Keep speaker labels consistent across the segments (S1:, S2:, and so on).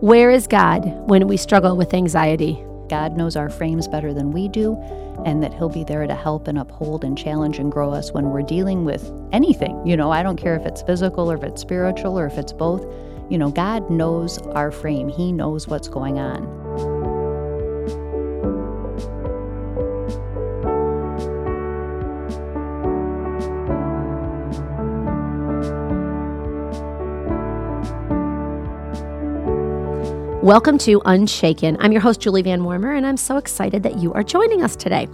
S1: Where is God when we struggle with anxiety?
S2: God knows our frames better than we do, and that He'll be there to help and uphold and challenge and grow us when we're dealing with anything. You know, I don't care if it's physical or if it's spiritual or if it's both. You know, God knows our frame, He knows what's going on.
S1: Welcome to Unshaken. I'm your host, Julie Van Warmer, and I'm so excited that you are joining us today.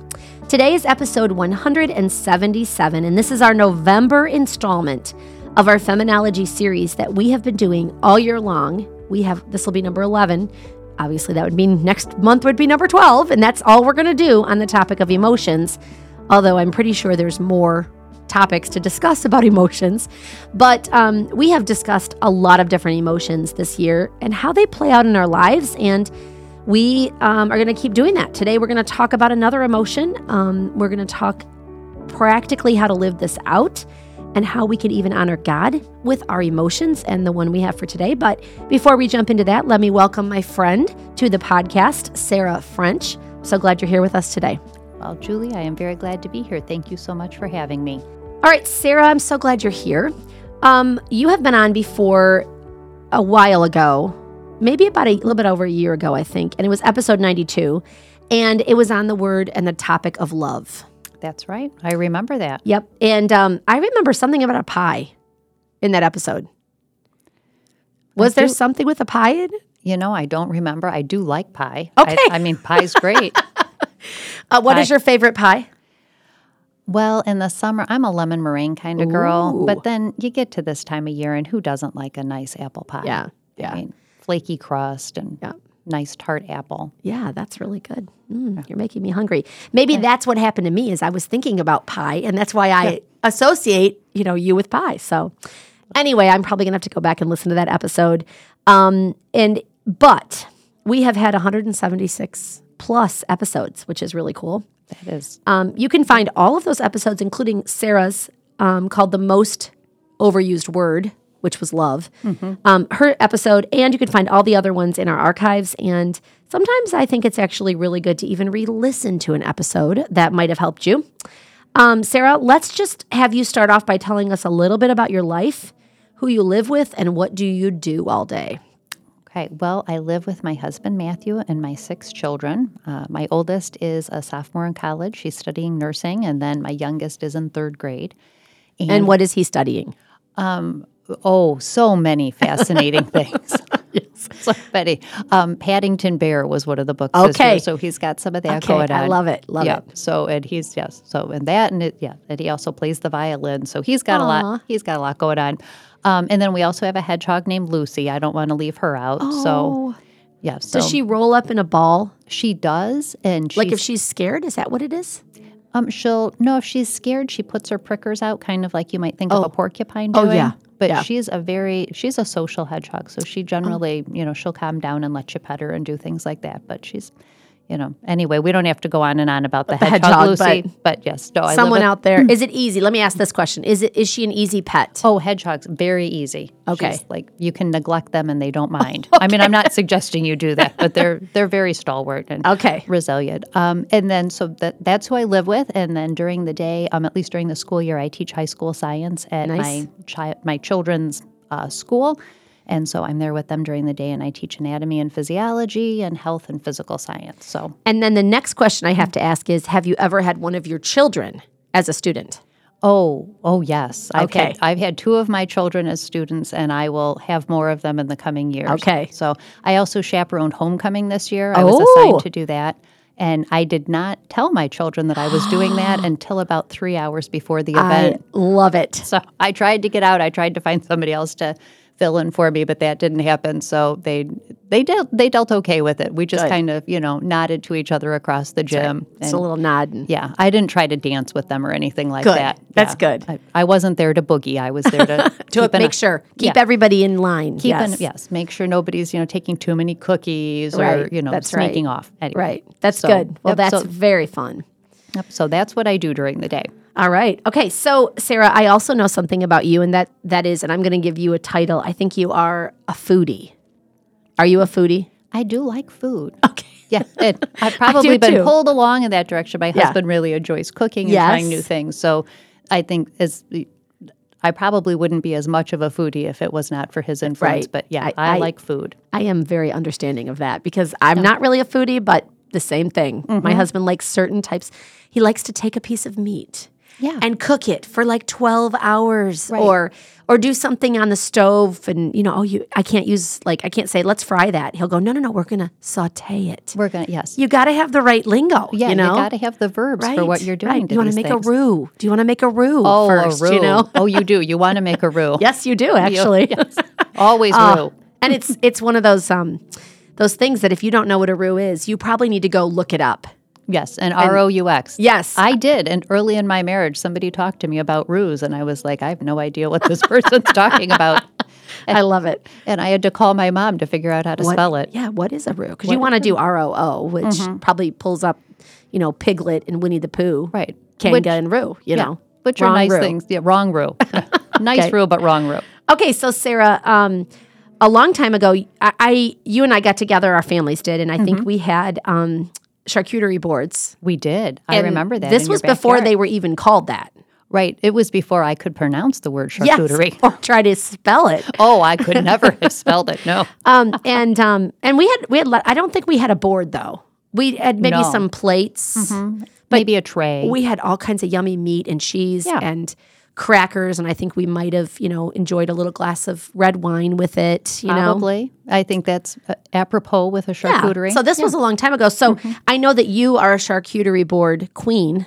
S1: Today is episode 177, and this is our November installment of our Feminology series that we have been doing all year long. We have, this will be number 11. Obviously, that would mean next month would be number 12, and that's all we're going to do on the topic of emotions. Although I'm pretty sure there's more topics to discuss about emotions. But um, we have discussed a lot of different emotions this year and how they play out in our lives. And we um, are going to keep doing that. Today, we're going to talk about another emotion. Um, we're going to talk practically how to live this out and how we can even honor God with our emotions and the one we have for today. But before we jump into that, let me welcome my friend to the podcast, Sarah French. So glad you're here with us today.
S2: Well, Julie, I am very glad to be here. Thank you so much for having me.
S1: All right, Sarah, I'm so glad you're here. Um, you have been on before a while ago, maybe about a little bit over a year ago, I think, and it was episode 92, and it was on the word and the topic of love.
S2: That's right. I remember that.
S1: Yep. And um, I remember something about a pie in that episode. Was there something with a pie in it?
S2: You know, I don't remember. I do like pie.
S1: Okay.
S2: I, I mean, pie's great.
S1: Uh, what is
S2: Pie.
S1: your favorite pie?
S2: well, in the summer, I'm a lemon meringue kind of girl.
S1: Ooh.
S2: But then you get to this time of year, and who doesn't like a nice apple pie?
S1: Yeah, yeah.
S2: I mean, flaky crust and
S1: Yeah.
S2: nice tart apple.
S1: Yeah, that's really good. Mm, you're making me hungry. Maybe that's what happened to me is I was thinking about pie, and that's why I associate you know you with pie. So anyway, I'm probably gonna have to go back and listen to that episode. Um, and but we have had 176 plus episodes, which is really cool.
S2: That is
S1: Um, you can find all of those episodes, including Sarah's, um, called The Most Overused Word, which was love, um, her episode, and you can find all the other ones in our archives. And sometimes I think it's actually really good to even re listen to an episode that might have helped you. Um, Sarah, let's just have you start off by telling us a little bit about your life, who you live with, and what do you do all day.
S2: Okay, well, I live with my husband Matthew and my six children. Uh, my oldest is a sophomore in college. She's studying nursing, and then my youngest is in third grade.
S1: And what is he studying?
S2: Oh, so many fascinating things. So many. Um, Paddington Bear was one of the books.
S1: Okay.
S2: year, so he's got some of that
S1: Okay,
S2: going on.
S1: I love it, love
S2: yeah.
S1: it.
S2: So and he's yes. So and that and it yeah. And he also plays the violin. So he's got a lot. He's got a lot going on. Um, and then we also have a hedgehog named Lucy. I don't want to leave her out. So yeah. So
S1: Does she roll up in a ball?
S2: She does, and
S1: Like if she's scared, is that what it is?
S2: um, she'll no, if she's scared, she puts her prickers out, kind of like you might think of
S1: Oh.
S2: a porcupine
S1: Oh,
S2: doing.
S1: yeah.
S2: But
S1: Yeah.
S2: she's a very she's a social hedgehog, so she generally you know she'll calm down and let you pet her and do things like that. But she's you know anyway, we don't have to go on and on about the,
S1: the
S2: hedgehog,
S1: hedgehog,
S2: Lucy. But, yes, no, I
S1: Someone out there, is it easy? Let me ask this question: Is it is she an easy pet?
S2: Oh, hedgehogs, very easy.
S1: Okay.
S2: She's like you can neglect them and they don't mind. I mean, I'm not suggesting you do that, but they're they're very stalwart and
S1: Okay.
S2: resilient. Um, and then so that that's who I live with. And then during the day, um, at least during the school year, I teach high school science at
S1: Nice.
S2: my child my children's uh, school. And so I'm there with them during the day, and I teach anatomy and physiology and health and physical science. So
S1: And then the next question I have to ask is: Have you ever had one of your children as a student?
S2: Oh, oh yes. I've
S1: Okay.
S2: Had, I've had two of my children as students, and I will have more of them in the coming years.
S1: Okay.
S2: So I also chaperoned homecoming this year. I was
S1: Oh.
S2: assigned to do that. And I did not tell my children that I was doing that until about three hours before the event.
S1: I love it.
S2: So I tried to get out. I tried to find somebody else to fill in for me, but that didn't happen. So they they dealt they dealt okay with it. We just
S1: Good.
S2: kind of you know nodded to each other across the gym.
S1: It's
S2: and-
S1: a little nod. And,
S2: yeah, I didn't try to dance with them or anything like
S1: Good.
S2: that.
S1: That's
S2: Yeah.
S1: good.
S2: I, I wasn't there to boogie. I was there to,
S1: to make
S2: eye-
S1: sure, keep
S2: Yeah.
S1: everybody in line.
S2: Keep
S1: yes.
S2: an, yes, make sure nobody's you know taking too many cookies or
S1: Right.
S2: you know
S1: That's
S2: sneaking
S1: right.
S2: off. Anyway.
S1: Right. That's
S2: So,
S1: good. Well,
S2: yep,
S1: that's
S2: so-
S1: very fun.
S2: Yep, so that's what I do during the day.
S1: All right. Okay. So, Sarah, I also know something about you, and that that is, and I'm going to give you a title. I think you are a foodie. Are you a foodie?
S2: I do like food.
S1: Okay.
S2: Yeah, it, I've probably been
S1: too.
S2: pulled along in that direction. My
S1: Yeah.
S2: husband really enjoys cooking and
S1: Yes.
S2: trying new things. So I think as I probably wouldn't be as much of a foodie if it was not for his influence.
S1: Right.
S2: But yeah,
S1: I-
S2: I,
S1: I-
S2: like food.
S1: I am very understanding of that because I'm not really a foodie, but the same thing. My mm-hmm. husband likes certain types. He likes to take a piece of meat
S2: Yeah.
S1: and cook it for like 12 hours
S2: Right.
S1: or or do something on the stove and you know, oh you I can't use like I can't say let's fry that. He'll go, "No, no, no, we're going to saute it."
S2: We're gonna yes.
S1: You got to have the right lingo,
S2: yeah,
S1: you know.
S2: got to have the verbs for what you're
S1: right.
S2: doing. To
S1: You wanna make
S2: things.
S1: a roux? Do you want to make a roux
S2: Oh,
S1: first,
S2: a roux.
S1: you know?
S2: oh, you do. You want to make a roux.
S1: yes, you do actually.
S2: Always
S1: Oh,
S2: roux.
S1: and it's it's one of those um those things that if you don't know what a roux is, you probably need to go look it up.
S2: Yes, and R O U X.
S1: Yes.
S2: I did. And early in my marriage, somebody talked to me about roux, and I was like, I have no idea what this person's talking about.
S1: I love it.
S2: And I had to call my mom to figure out how to
S1: What-
S2: spell it.
S1: Yeah, what is a roux? Because you want to do R O O, which probably pulls up, you know, Piglet and Winnie the Pooh,
S2: Right.
S1: Kanga
S2: Which-
S1: and Roo, you know.
S2: Which are nice
S1: roux.
S2: things. Yeah, wrong roux. nice
S1: Okay.
S2: roux, but wrong roux.
S1: Okay, so Sarah, um, a long time ago, I, I, you and I got together. Our families did, and I think we had um, charcuterie boards.
S2: We did. I
S1: And
S2: remember that.
S1: This was before they were even called that.
S2: Right. It was before I could pronounce the word charcuterie.
S1: Yes, or try to spell it.
S2: Oh, I could never have spelled it. No.
S1: Um, and um, and we had we had. I don't think we had a board though. We had maybe
S2: No.
S1: some plates.
S2: Maybe a tray.
S1: We had all kinds of yummy meat and cheese
S2: Yeah.
S1: and crackers, and I think we might have you know enjoyed a little glass of red wine with it. You know.
S2: Probably. I think that's uh, apropos with a
S1: Yeah.
S2: charcuterie.
S1: So this was a long time ago. So I know that you are a charcuterie board queen.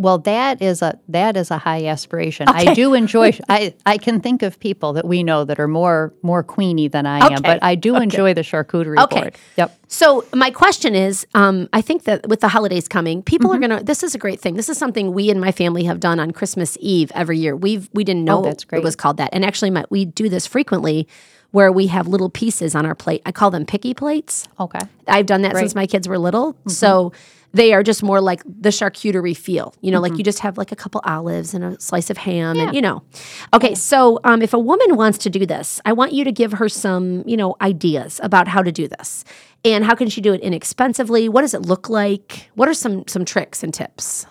S2: Well, that is a that is a high aspiration. I do enjoy. I I can think of people that we know that are more more queenie than I
S1: Okay.
S2: am, but I do enjoy the charcuterie
S1: Okay.
S2: board. Yep.
S1: So my question is, um, I think that with the holidays coming, people are gonna. This is a great thing. This is something we and my family have done on Christmas Eve every year. We've we didn't know
S2: that's great.
S1: it was called that, and actually, my, we do this frequently, where we have little pieces on our plate. I call them picky plates.
S2: Okay.
S1: I've done that since my kids were little. So they are just more like the charcuterie feel. You know, like you just have like a couple olives and a slice of ham and you know. Okay, so um, if a woman wants to do this, I want you to give her some, you know, ideas about how to do this. And how can she do it inexpensively? What does it look like? What are some some tricks and tips?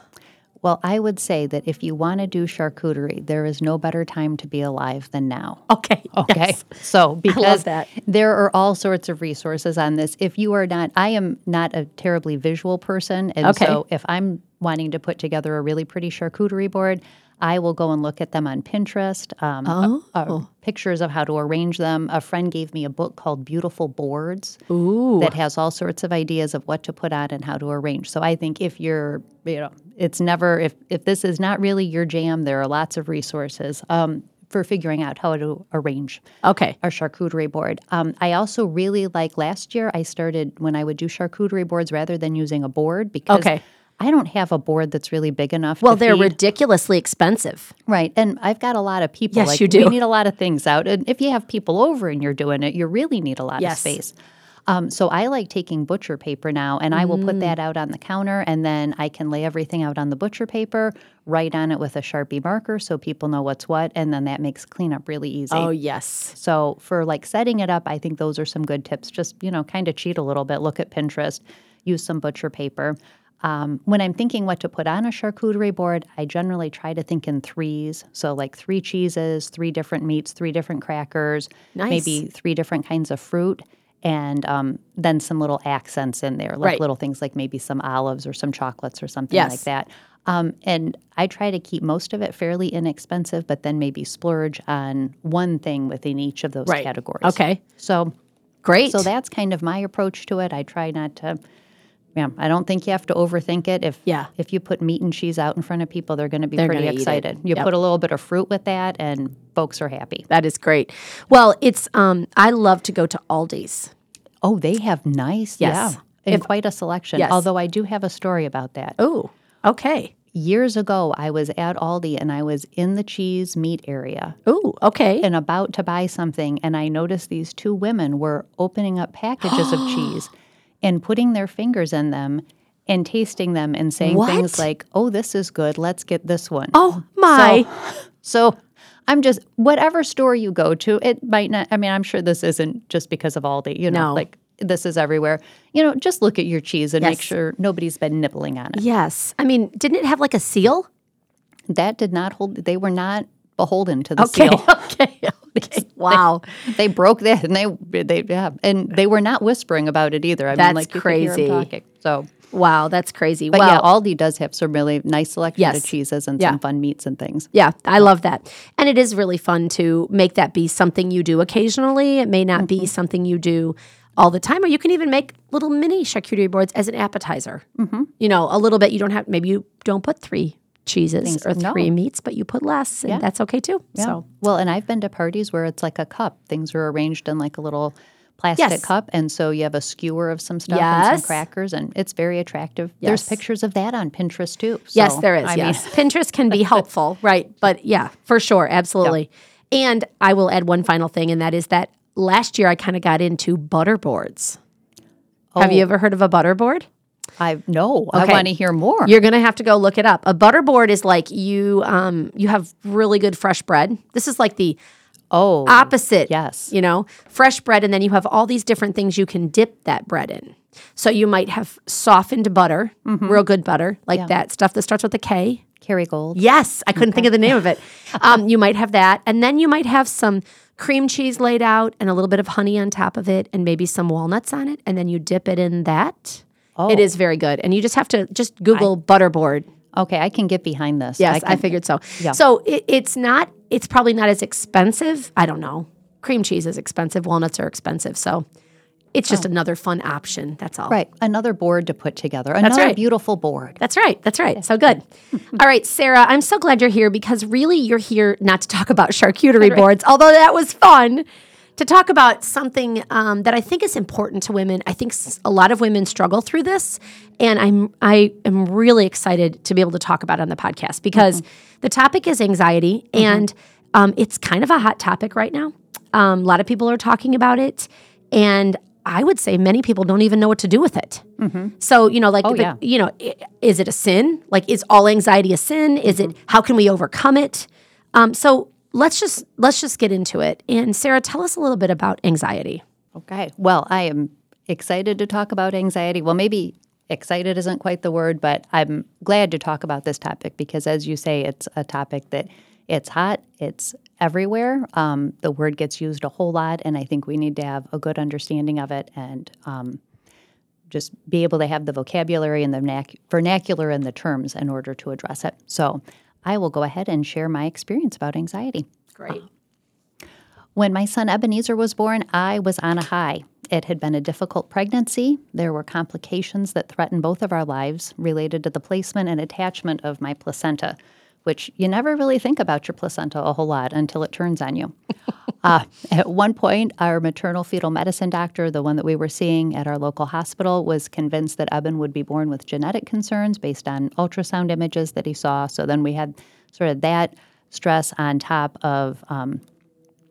S2: Well, I would say that if you want to do charcuterie, there is no better time to be alive than now.
S1: Okay.
S2: Okay.
S1: yes.
S2: So because
S1: that.
S2: there are all sorts of resources on this. If you are not I am not a terribly visual person. And
S1: Okay.
S2: so if I'm wanting to put together a really pretty charcuterie board, I will go and look at them on Pinterest. Um, uh, uh, pictures of how to arrange them. A friend gave me a book called Beautiful Boards
S1: Ooh.
S2: that has all sorts of ideas of what to put on and how to arrange. So I think if you're, you know, it's never if if this is not really your jam, there are lots of resources um, for figuring out how to arrange
S1: Okay.
S2: our charcuterie board. Um, I also really like last year. I started when I would do charcuterie boards rather than using a board because
S1: Okay.
S2: I don't have a board that's really big enough.
S1: Well, they're
S2: feed.
S1: ridiculously expensive.
S2: Right. And I've got a lot of people.
S1: Yes,
S2: like,
S1: you do.
S2: We need a lot of things out. And if you have people over and you're doing it, you really need a lot
S1: Yes.
S2: of space. Um, so I like taking butcher paper now and I will
S1: Mm.
S2: put that out on the counter and then I can lay everything out on the butcher paper, write on it with a Sharpie marker so people know what's what. And then that makes cleanup really easy.
S1: Oh yes.
S2: So for like setting it up, I think those are some good tips. Just, you know, kind of cheat a little bit, look at Pinterest, use some butcher paper. Um, when I'm thinking what to put on a charcuterie board, I generally try to think in threes. So, like three cheeses, three different meats, three different crackers,
S1: Nice.
S2: maybe three different kinds of fruit, and um, then some little accents in there, like
S1: Right.
S2: little things like maybe some olives or some chocolates or something
S1: Yes.
S2: like that. Um, and I try to keep most of it fairly inexpensive, but then maybe splurge on one thing within each of those
S1: Right.
S2: categories.
S1: Okay.
S2: So,
S1: Great.
S2: so that's kind of my approach to it. I try not to. Yeah, I don't think you have to overthink it. If
S1: Yeah.
S2: if you put meat and cheese out in front of people, they're going to be
S1: They're
S2: pretty
S1: gonna eat it.
S2: excited. You
S1: Yep.
S2: put a little bit of fruit with that, and folks are happy.
S1: that is great. Well, it's um I love to go to Aldi's.
S2: Oh, they have nice,
S1: Yes.
S2: yeah, and quite a selection.
S1: Yes.
S2: Although I do have a story about that.
S1: Oh, okay.
S2: Years ago, I was at Aldi and I was in the cheese meat area
S1: Oh, okay.
S2: and about to buy something, and I noticed these two women were opening up packages of cheese and putting their fingers in them and tasting them and saying
S1: What?
S2: things like, "Oh, this is good. Let's get this one."
S1: oh my.
S2: So I'm just whatever store you go to, it might not. I mean, I'm sure this isn't just because of Aldi. You know,
S1: No.
S2: like this is everywhere. You know, just look at your cheese and make sure nobody's been nibbling on it.
S1: Yes. I mean, didn't it have like a seal?
S2: That did not hold. They were not beholden to the
S1: Okay.
S2: seal.
S1: Okay. Wow.
S2: They broke that, and they they yeah, and they were not whispering about it either. I
S1: That's
S2: mean, like you could hear 'em
S1: crazy.
S2: So,
S1: Wow. That's crazy.
S2: but
S1: well,
S2: yeah, Aldi does have some really nice selection
S1: Yes.
S2: of cheeses and
S1: Yeah.
S2: some fun meats and things.
S1: Yeah, I love that. And it is really fun to make that be something you do occasionally. It may not
S2: Mm-hmm.
S1: be something you do all the time, or you can even make little mini charcuterie boards as an appetizer. Mm-hmm. You know, a little bit. You don't have, maybe you don't put three cheeses or
S2: no.
S1: three meats, but you put less, and
S2: Yeah.
S1: that's okay too. So,
S2: Well, and I've been to parties where it's like a cup. Things are arranged in like a little plastic
S1: Yes.
S2: cup, and so you have a skewer of some stuff and some crackers, and it's very attractive. There's pictures of that on Pinterest too.
S1: yes, there is.
S2: I
S1: yes.
S2: mean,
S1: Pinterest can be helpful, right? But yeah, for sure. Absolutely. And I will add one final thing, and that is that last year I kind of got into butter boards. Have you
S2: Oh.
S1: ever heard of a butter board?
S2: I no, I want to hear more.
S1: You're gonna have to go look it up. A butter board is like you um you have really good fresh bread. This is like the
S2: oh,
S1: opposite.
S2: yes.
S1: You know, fresh bread, and then you have all these different things you can dip that bread in. So you might have softened butter, real good butter, like that stuff that starts with a K.
S2: Kerrygold.
S1: Yes, I couldn't think of the name of it. Um, you might have that, and then you might have some cream cheese laid out and a little bit of honey on top of it, and maybe some walnuts on it, and then you dip it in that.
S2: Oh.
S1: It is very good, and you just have to just Google butterboard.
S2: Okay, I can get behind this.
S1: Yes, I,
S2: can-
S1: figured so.
S2: yeah.
S1: So it, it's not. It's probably not as expensive. I don't know. Cream cheese is expensive. Walnuts are expensive. So it's just oh. another fun option. That's all.
S2: Right, another board to put together. Another
S1: right.
S2: beautiful board.
S1: That's right. That's right. So good. All right, Sarah, I'm so glad you're here because really you're here not to talk about charcuterie boards, although that was fun, to talk about something um, that I think is important to women. I think a lot of women struggle through this, and I'm I am really excited to be able to talk about it on the podcast because the topic is anxiety, and um, it's kind of a hot topic right now. Um, a lot of people are talking about it, and I would say many people don't even know what to do with it. So you know, like, but,
S2: yeah.
S1: you know, is it a sin? Like, is all anxiety a sin? Is it? How can we overcome it? Um, so let's just let's just get into it. And Sarah, tell us a little bit about anxiety.
S2: Okay. Well, I am excited to talk about anxiety. Well, maybe excited isn't quite the word, but I'm glad to talk about this topic because, as you say, it's a topic that it's hot, it's everywhere. Um, the word gets used a whole lot, and I think we need to have a good understanding of it and um, just be able to have the vocabulary and the vernac- vernacular and the terms in order to address it. So, I will go ahead and share my experience about anxiety.
S1: Great.
S2: When my son Ebenezer was born, I was on a high. It had been a difficult pregnancy. There were complications that threatened both of our lives related to the placement and attachment of my placenta, which you never really think about your placenta a whole lot until it turns on you. uh, at one point, our maternal fetal medicine doctor, the one that we were seeing at our local hospital, was convinced that Eben would be born with genetic concerns based on ultrasound images that he saw. So then we had sort of that stress on top of um,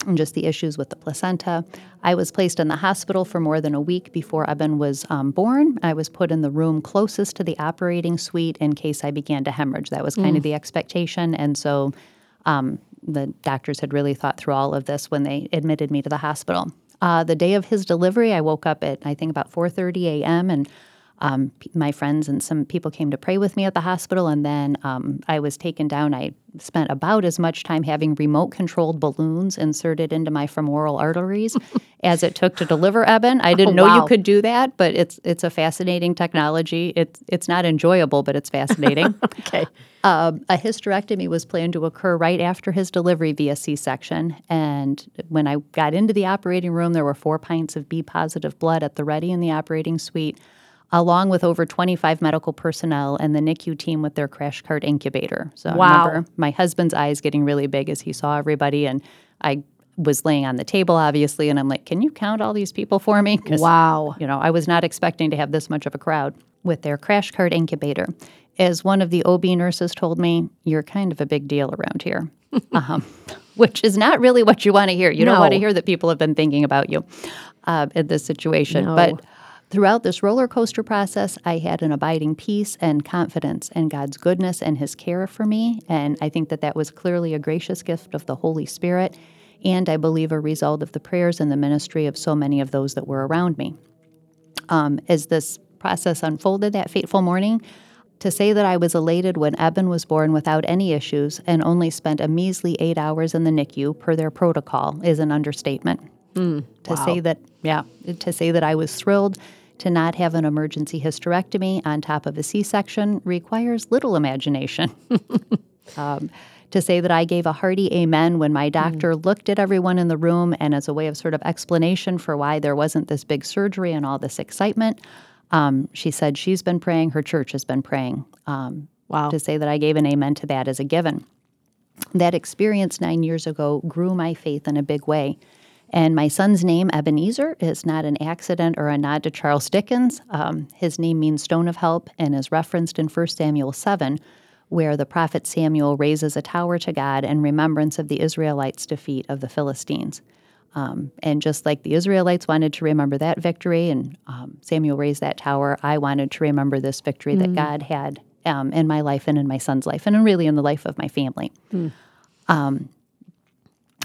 S2: and just the issues with the placenta. I was placed in the hospital for more than a week before Eben was um, born. I was put in the room closest to the operating suite in case I began to hemorrhage. That was kind of the expectation. And so um, the doctors had really thought through all of this when they admitted me to the hospital. Uh, the day of his delivery, I woke up at I think about 4:30 a.m. and um, p- my friends and some people came to pray with me at the hospital, and then um, I was taken down. I spent about as much time having remote controlled balloons inserted into my femoral arteries as it took to deliver Eben. I didn't know
S1: wow.
S2: you could do that, but it's it's a fascinating technology. It's it's not enjoyable, but it's fascinating.
S1: Okay.
S2: Um, a hysterectomy was planned to occur right after his delivery via C section. And when I got into the operating room, there were four pints of B positive blood at the ready in the operating suite, along with over 25 medical personnel and the NICU team with their crash cart incubator. So
S1: Wow.
S2: I remember my husband's eyes getting really big as he saw everybody. And I was laying on the table, obviously, and I'm like, can you count all these people for me?"
S1: Wow.
S2: you know, I was not expecting to have this much of a crowd with their crash cart incubator. As one of the OB nurses told me, you're kind of a big deal around here, um, which is not really what you want to hear. You don't want to hear that people have been thinking about you uh, in this situation.
S1: No.
S2: But Throughout this roller coaster process, I had an abiding peace and confidence in God's goodness and His care for me. And I think that that was clearly a gracious gift of the Holy Spirit. And I believe a result of the prayers and the ministry of so many of those that were around me. Um, as this process unfolded that fateful morning, to say that I was elated when Eben was born without any issues and only spent a measly eight hours in the NICU per their protocol is an understatement.
S1: Mm,
S2: to
S1: wow.
S2: say that, yeah, to say that I was thrilled to not have an emergency hysterectomy on top of a C section requires little imagination. um, to say that I gave a hearty amen when my doctor mm. looked at everyone in the room and as a way of sort of explanation for why there wasn't this big surgery and all this excitement, um, she said she's been praying, her church has been praying. Um,
S1: wow.
S2: To say that I gave an amen to that as a given. That experience nine years ago grew my faith in a big way. And my son's name, Ebenezer, is not an accident or a nod to Charles Dickens. Um, his name means stone of help and is referenced in 1 Samuel 7, where the prophet Samuel raises a tower to God in remembrance of the Israelites' defeat of the Philistines. Um, and just like the Israelites wanted to remember that victory, and um, Samuel raised that tower, I wanted to remember this victory mm. that God had um, in my life and in my son's life, and really in the life of my family. Mm.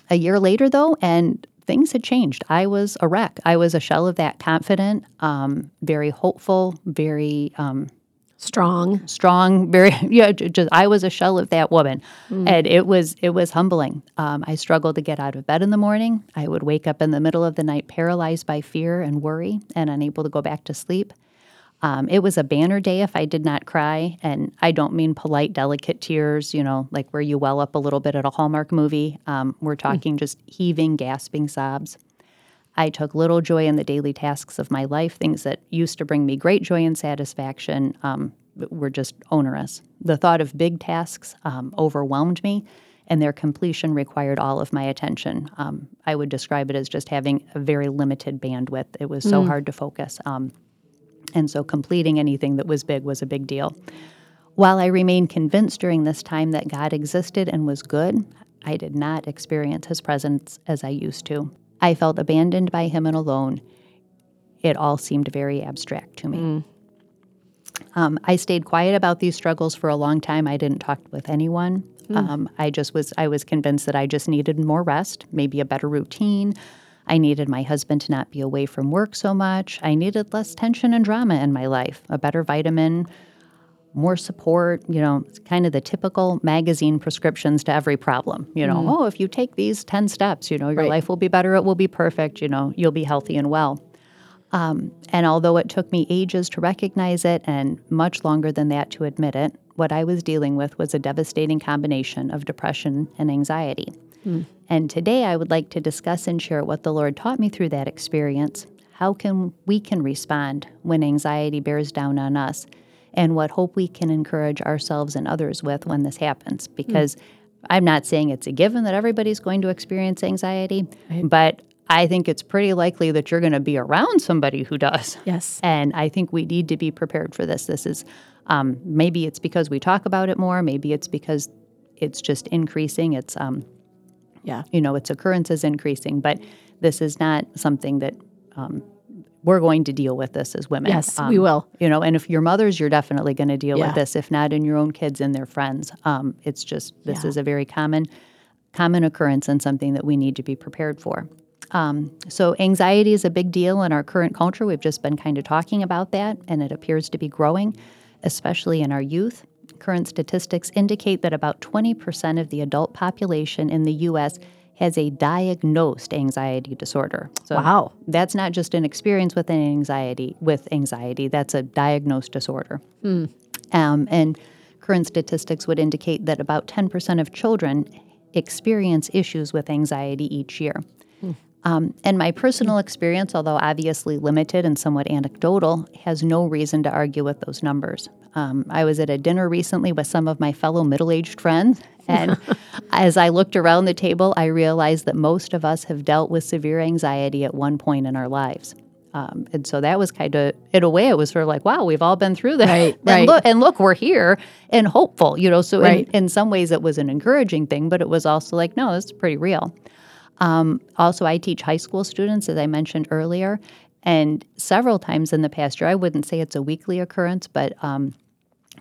S2: a year later, though, and things had changed. I was a wreck. I was a shell of that confident, um, very hopeful, very um,
S1: strong
S2: strong very yeah just i was a shell of that woman mm. and it was it was humbling um, i struggled to get out of bed in the morning i would wake up in the middle of the night paralyzed by fear and worry and unable to go back to sleep um, it was a banner day if i did not cry and i don't mean polite delicate tears you know like where you well up a little bit at a hallmark movie um, we're hmm. talking mm. just heaving gasping sobs I took little joy in the daily tasks of my life, things that used to bring me great joy and satisfaction um, were just onerous. The thought of big tasks um, overwhelmed me, and their completion required all of my attention. Um, I would describe it as just having a very limited bandwidth. It was so mm. hard to focus. And so completing anything that was big was a big deal. While I remained convinced during this time that God existed and was good, I did not experience his presence as I used to. I felt abandoned by him and alone. It all seemed very abstract to me. Mm. Um, I stayed quiet about these struggles for a long time. I didn't talk with anyone. Mm. Um, I just was I was convinced that I just needed more rest, maybe a better routine. I needed my husband to not be away from work so much. I needed less tension and drama in my life, a better vitamin, more support, you know, it's kind of the typical magazine prescriptions to every problem. You know, mm. oh, if you take these 10 steps, you know, your right. life will be better, it will be perfect, you know, you'll be healthy and well. Um, and although it took me ages to recognize it and much longer than that to admit it, what I was dealing with was a devastating combination of depression and anxiety. Mm. And today I would like to discuss and share what the Lord taught me through that experience, how can we can respond when anxiety bears down on us, and what hope we can encourage ourselves and others with when this happens. Because mm. I'm not saying it's a given that everybody's going to experience anxiety, right. but I think it's pretty likely that you're going to be around somebody who does.
S1: Yes.
S2: And I think we need to be prepared for this. This is um, maybe it's because we talk about it more. Maybe it's because it's just increasing. It's um,
S1: yeah,
S2: you know, its occurrence is increasing. But this is not something that um, we're going to deal with this as women.
S1: Yes, um, we will.
S2: You know, and if you're mothers, you're definitely going to deal yeah. with this. If not, in your own kids and their friends, um, it's just this yeah. is a very common common occurrence and something that we need to be prepared for. Um, so, anxiety is a big deal in our current culture. We've just been kind of talking about that, and it appears to be growing, especially in our youth. Current statistics indicate that about 20% of the adult population in the U.S. has a diagnosed anxiety disorder.
S1: So wow,
S2: that's not just an experience with an anxiety. With anxiety, that's a diagnosed disorder.
S1: Mm.
S2: Um, and current statistics would indicate that about 10% of children experience issues with anxiety each year. Um, and my personal experience, although obviously limited and somewhat anecdotal, has no reason to argue with those numbers. Um, I was at a dinner recently with some of my fellow middle aged friends, and as I looked around the table, I realized that most of us have dealt with severe anxiety at one point in our lives. Um, and so that was kind of, in a way, it was sort of like, wow, we've all been through that.
S1: Right,
S2: and,
S1: right.
S2: Look, and look, we're here and hopeful, you know. So
S1: right.
S2: in, in some ways, it was an encouraging thing, but it was also like, no, this is pretty real. Um, also, I teach high school students, as I mentioned earlier, And several times in the past year, I wouldn't say it's a weekly occurrence, but um,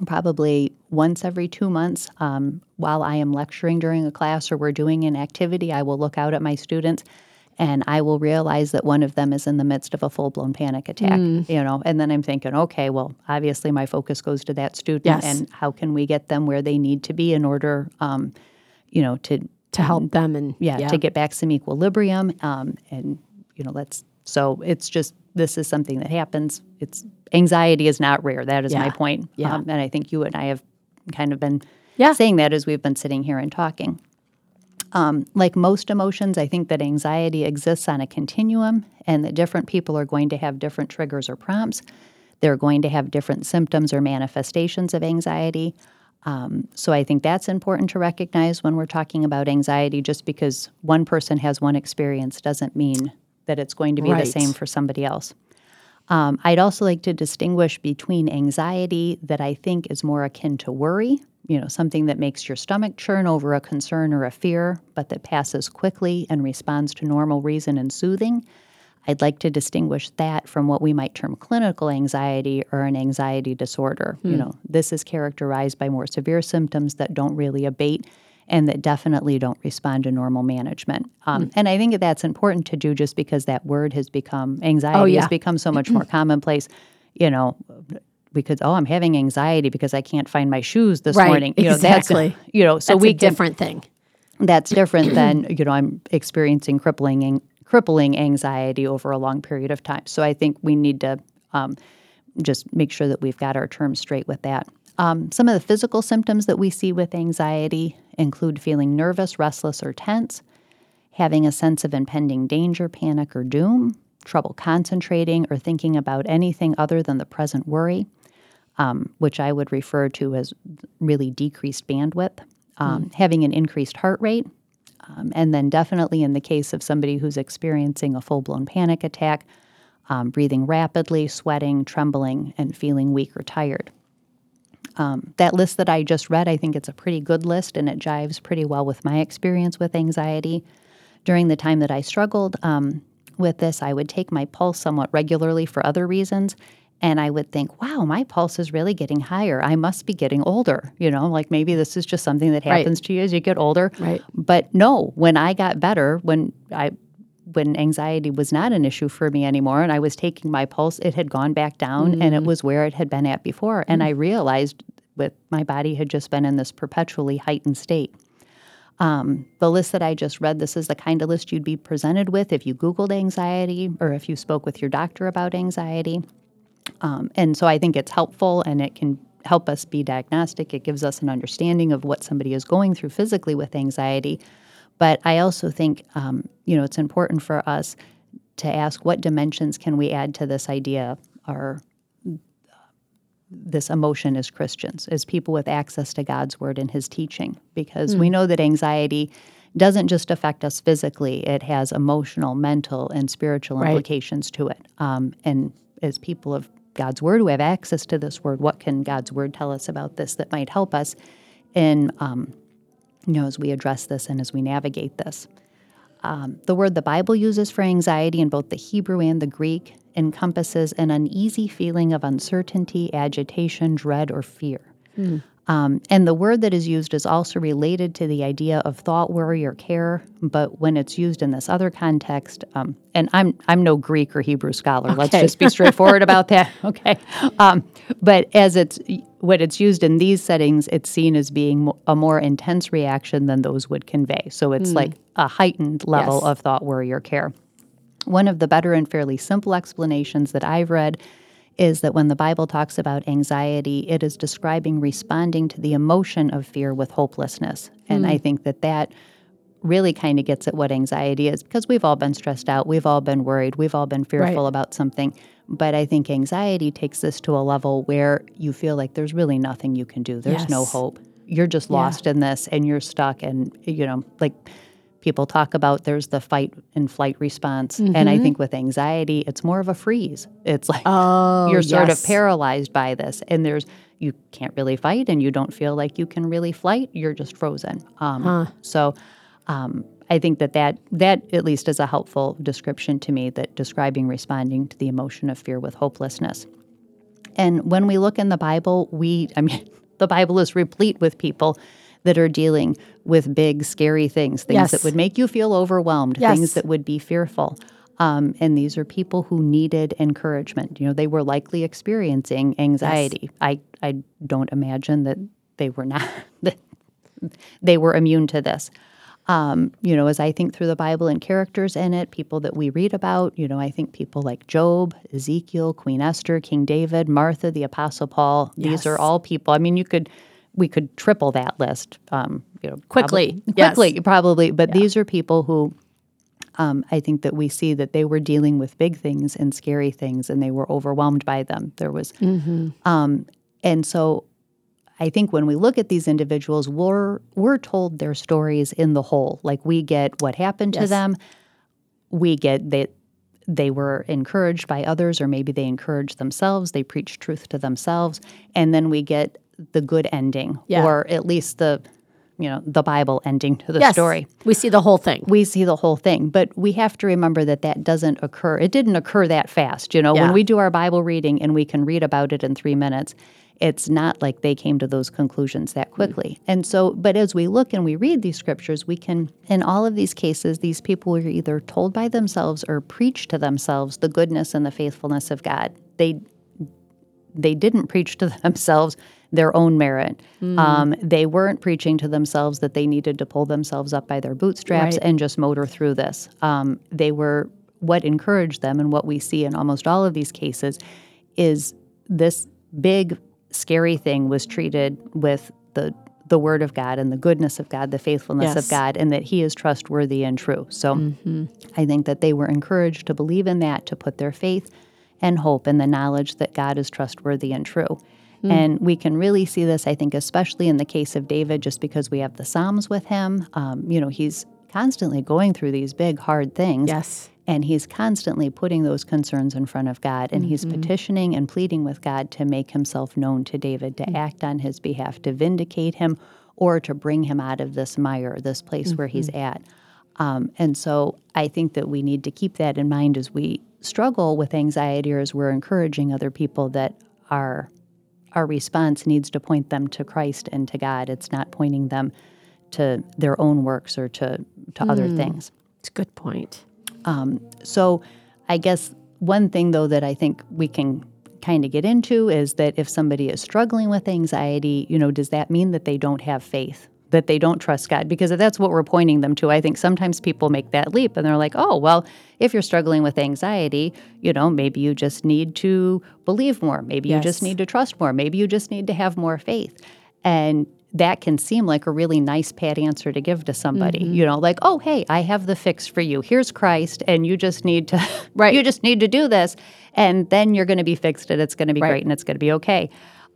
S2: probably once every two months um, while I am lecturing during a class or we're doing an activity, I will look out at my students and I will realize that one of them is in the midst of a full blown panic attack,
S1: Mm.
S2: you know, and then I'm thinking, okay, well, obviously my focus goes to that student
S1: Yes.
S2: and how can we get them where they need to be in order, um, you know, to
S1: To help them and
S2: yeah, to get back some equilibrium. Um, and you know, let's so it's just this is something that happens. It's anxiety is not rare. That is my point.
S1: Yeah.
S2: Um, and I think you and I have kind of been
S1: Yeah.
S2: saying that as we've been sitting here and talking. Um, like most emotions, I think that anxiety exists on a continuum, and that different people are going to have different triggers or prompts. They're going to have different symptoms or manifestations of anxiety. Um, so I think that's important to recognize when we're talking about anxiety. Just because one person has one experience doesn't mean that it's going to be
S1: Right.
S2: the same for somebody else. Um, I'd also like to distinguish between anxiety that I think is more akin to worry, you know, something that makes your stomach churn over a concern or a fear, but that passes quickly and responds to normal reason and soothing. I'd like to distinguish that from what we might term clinical anxiety or an anxiety disorder. You know, this is characterized by more severe symptoms that don't really abate and that definitely don't respond to normal management. Um, And I think that's important to do just because that word has become, anxiety
S1: yeah.
S2: has become so much more commonplace. You know, because oh, I'm having anxiety because I can't find my shoes this
S1: Right,
S2: morning. You know, that's-
S1: exactly.
S2: you know, so
S1: That's
S2: we
S1: a
S2: can,
S1: different thing.
S2: that's different than you know i'm experiencing crippling crippling anxiety over a long period of time. So i think we need to um, just make sure that we've got our terms straight with that. Um, some of the physical symptoms that we see with anxiety include feeling nervous restless or tense having a sense of impending danger panic or doom trouble concentrating or thinking about anything other than the present worry um, which I would refer to as really decreased bandwidth, um, having an increased heart rate, um, and then definitely in the case of somebody who's experiencing a full blown panic attack, um, breathing rapidly, sweating, trembling, and feeling weak or tired. Um, that list that I just read, I think it's a pretty good list and it jives pretty well with my experience with anxiety. During the time that I struggled um, with this, I would take my pulse somewhat regularly for other reasons. And I would think, wow, my pulse is really getting higher. I must be getting older. You know, like maybe this is just something that
S1: Right.
S2: happens to you as you get older.
S1: Right.
S2: But no, when I got better, when I when anxiety was not an issue for me anymore and I was taking my pulse, it had gone back down and it was where it had been at before. And I realized that my body had just been in this perpetually heightened state. Um, the list that I just read, this is the kind of list you'd be presented with if you Googled anxiety or if you spoke with your doctor about anxiety. Um, and so I think it's helpful and it can help us be diagnostic. It gives us an understanding of what somebody is going through physically with anxiety. But I also think, um, you know, it's important for us to ask what dimensions can we add to this idea or this emotion as Christians, as people with access to God's word and his teaching, because we know that anxiety doesn't just affect us physically, it has emotional, mental, and spiritual
S1: Right.
S2: implications to it. Um, and as people of God's word who have access to this word, what can God's word tell us about this that might help us in, um, you know, as we address this and as we navigate this? Um, the word the Bible uses for anxiety in both the Hebrew and the Greek encompasses an uneasy feeling of uncertainty, agitation, dread, or fear. Um, and the word that is used is also related to the idea of thought, worry, or care. But when it's used in this other context, um, and I'm I'm no Greek or Hebrew scholar. Let's just be straightforward about that. Okay. Um, but as it's when it's used in these settings, it's seen as being a more intense reaction than those would convey. So it's like a heightened level
S1: Yes.
S2: of thought, worry, or care. One of the better and fairly simple explanations that I've read is that when the Bible talks about anxiety, it is describing responding to the emotion of fear with hopelessness. And I hmm. think that that really kind of gets at what anxiety is because we've all been stressed out, we've all been worried, we've all been fearful
S1: Right.
S2: about something. But I think anxiety takes this to a level where you feel like there's really nothing you can do. There's no hope. You're just lost in this and you're stuck. And, you know, like people talk about there's the fight and flight response. And I think with anxiety, it's more of a freeze. It's like
S1: Oh,
S2: you're sort
S1: yes.
S2: of paralyzed by this. And there's, you can't really fight and you don't feel like you can really flight. You're just frozen. Um, So um, I think that, that that at least is a helpful description to me that describing responding to the emotion of fear with hopelessness. And when we look in the Bible, we I mean the Bible is replete with people that are dealing with big scary things, things
S1: Yes.
S2: that would make you feel overwhelmed,
S1: Yes.
S2: things that would be fearful. Um, and these are people who needed encouragement. You know, they were likely experiencing anxiety. I, I don't imagine that they were not that they were immune to this. Um, you know, as I think through the Bible and characters in it, people that we read about, you know, I think people like Job, Ezekiel, Queen Esther, King David, Martha, the Apostle Paul. These are all people. I mean, you could we could triple that list. Um, you know,
S1: Quickly,
S2: probably,
S1: yes.
S2: quickly, probably. But these are people who um, I think that we see that they were dealing with big things and scary things, and they were overwhelmed by them. There was, um, and so I think when we look at these individuals, we're we're told their stories in the whole. Like we get what happened to them, we get that they were encouraged by others, or maybe they encouraged themselves. They preached truth to themselves, and then we get the good ending,
S1: Yeah.
S2: or at least the, you know, the Bible ending to the
S1: yes.
S2: story
S1: We see the whole thing.
S2: we see the whole thing but we have to remember that that doesn't occur it didn't occur that fast you know
S1: Yeah.
S2: when we do our bible reading and we can read about it in three minutes it's not like they came to those conclusions that mm. quickly and so but as we look and we read these scriptures we can in all of these cases these people were either told by themselves or preached to themselves the goodness and the faithfulness of god they they didn't preach to themselves their own merit.
S1: Hmm.
S2: Um, they weren't preaching to themselves that they needed to pull themselves up by their bootstraps
S1: Right.
S2: and just motor through this. Um, they were what encouraged them, and what we see in almost all of these cases is this big, scary thing was treated with the the word of God and the goodness of God, the faithfulness
S1: Yes.
S2: of God, and that He is trustworthy and true. So
S1: Mm-hmm.
S2: I think that they were encouraged to believe in that, to put their faith and hope in the knowledge that God is trustworthy and true.
S1: Hmm.
S2: And we can really see this, I think, especially in the case of David, just because we have the Psalms with him. Um, you know, he's constantly going through these big, hard things.
S1: Yes.
S2: And he's constantly putting those concerns in front of God. And he's
S1: Mm-hmm.
S2: petitioning and pleading with God to make himself known to David,
S1: Mm.
S2: to act on his behalf, to vindicate him, or to bring him out of this mire, this place where he's
S1: Mm-hmm.
S2: at. Um, and so I think that we need to keep that in mind as we struggle with anxiety or as we're encouraging other people that our our response needs to point them to Christ and to God. It's not pointing them to their own works or to to other hmm. things.
S1: It's a good point.
S2: Um, so I guess one thing though that I think we can kind of get into is that if somebody is struggling with anxiety, you know, does that mean that they don't have faith? That they don't trust God? Because that's what we're pointing them to. I think sometimes people make that leap and they're like, oh, well, if you're struggling with anxiety, you know, maybe you just need to believe more. Maybe you just need to trust more. Maybe you just need to have more faith. And that can seem like a really nice pat answer to give to somebody.
S1: Mm-hmm.
S2: You know, like, "Oh, hey, I have the fix for you. Here's Christ and you just need to
S1: Right.
S2: you just need to do this and then you're going to be fixed and it's going to be
S1: Right.
S2: great and it's going to be okay."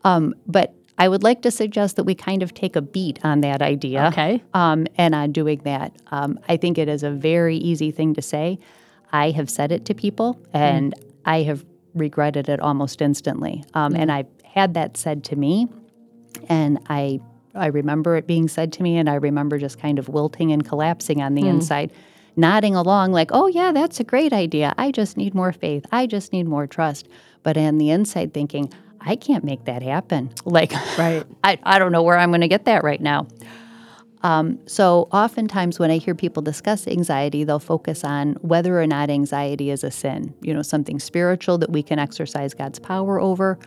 S2: Um, but I would like to suggest that we kind of take a beat on that idea
S1: Okay.
S2: um, and on doing that. Um, I think it is a very easy thing to say. I have said it to people, and I have regretted it almost instantly. Um, And I've had that said to me, and I I remember it being said to me, and I remember just kind of wilting and collapsing on the inside, nodding along like, "Oh yeah, that's a great idea. I just need more faith. I just need more trust." But on the inside, thinking, "I can't make that happen." Like,
S1: Right.
S2: I, I don't know where I'm going to get that right now. Um, so, oftentimes when I hear people discuss anxiety, they'll focus on whether or not anxiety is a sin, you know, something spiritual that we can exercise God's power over,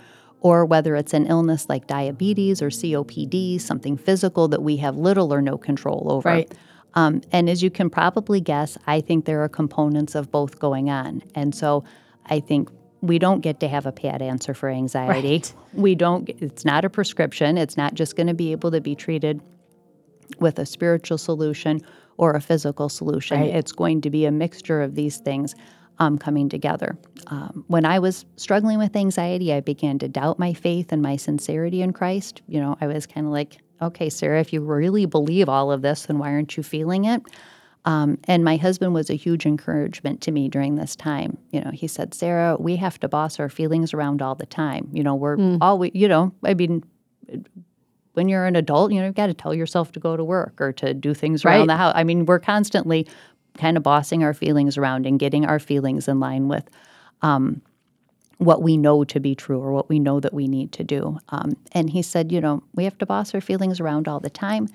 S2: or whether it's an illness like diabetes or COPD, something physical that we have little or no control over.
S1: Right.
S2: Um, and as you can probably guess, I think there are components of both going on. And so I think we don't get to have a pat answer for anxiety.
S1: Right.
S2: We don't, it's not a prescription. It's not just going to be able to be treated with a spiritual solution or a physical solution.
S1: Right.
S2: It's going to be a mixture of these things um, coming together. Um, when I was struggling with anxiety, I began to doubt my faith and my sincerity in Christ. You know, I was kind of like, okay, Sarah, if you really believe all of this, then why aren't you feeling it? Um, and my husband was a huge encouragement to me during this time. You know, he said, Sarah, we have to boss our feelings around all the time. You know, we're always, you know, I mean, when you're an adult, you know, you've got to tell yourself to go to work or to do things around
S1: Right.
S2: the house. I mean, we're constantly kind of bossing our feelings around and getting our feelings in line with um, what we know to be true or what we know that we need to do. Um, and he said, you know, we have to boss our feelings around all the time.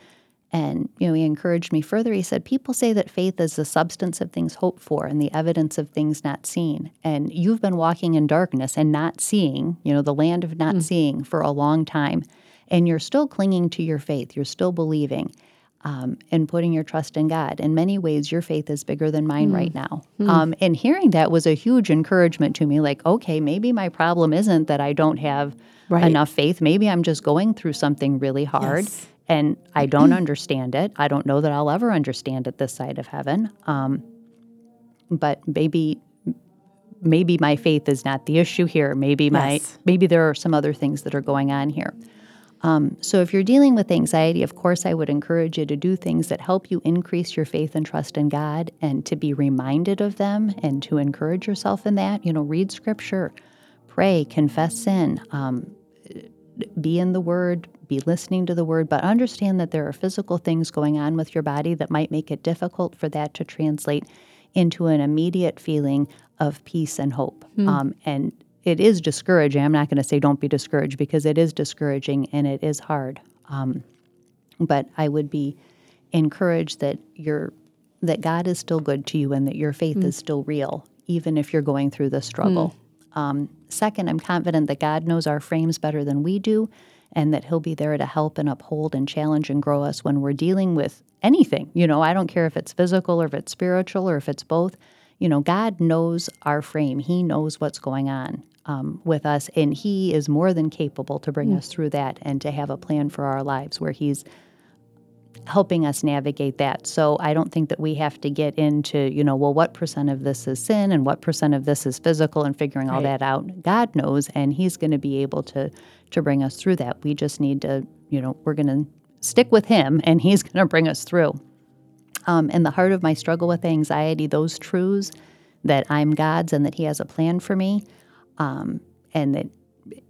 S2: And, you know, he encouraged me further. He said, People say that faith is the substance of things hoped for and the evidence of things not seen. And you've been walking in darkness and not seeing, you know, the land of not hmm. seeing for a long time. And you're still clinging to your faith. You're still believing um, and putting your trust in God. In many ways, your faith is bigger than mine
S1: Hmm.
S2: right now. Um, and hearing that was a huge encouragement to me like, okay, maybe my problem isn't that I don't have
S1: Right.
S2: enough faith. Maybe I'm just going through something really hard
S1: Yes.
S2: and I don't understand it. I don't know that I'll ever understand it this side of heaven. Um, but maybe maybe my faith is not the issue here. Maybe my
S1: Yes.
S2: maybe there are some other things that are going on here. Um, so if you're dealing with anxiety, of course, I would encourage you to do things that help you increase your faith and trust in God, and to be reminded of them, and to encourage yourself in that. You know, read Scripture, pray, confess sin, um, be in the Word, be listening to the Word, but understand that there are physical things going on with your body that might make it difficult for that to translate into an immediate feeling of peace and hope. Um, and it is discouraging. I'm not going to say don't be discouraged because it is discouraging and it is hard. Um, but I would be encouraged that you're that God is still good to you and that your faith is still real, even if you're going through the struggle. Um, second, I'm confident that God knows our frames better than we do, and that He'll be there to help and uphold and challenge and grow us when we're dealing with anything. You know, I don't care if it's physical or if it's spiritual or if it's both. You know, God knows our frame, He knows what's going on. Um, with us, and He is more than capable to bring us through that and to have a plan for our lives where He's helping us navigate that. So I don't think that we have to get into, you know, well, what percent of this is sin and what percent of this is physical and figuring all
S1: Right.
S2: that out. God knows, and He's going to be able to to bring us through that. We just need to, you know, we're going to stick with Him, and He's going to bring us through. Um, in the heart of my struggle with anxiety, those truths that I'm God's and that He has a plan for me, um, and that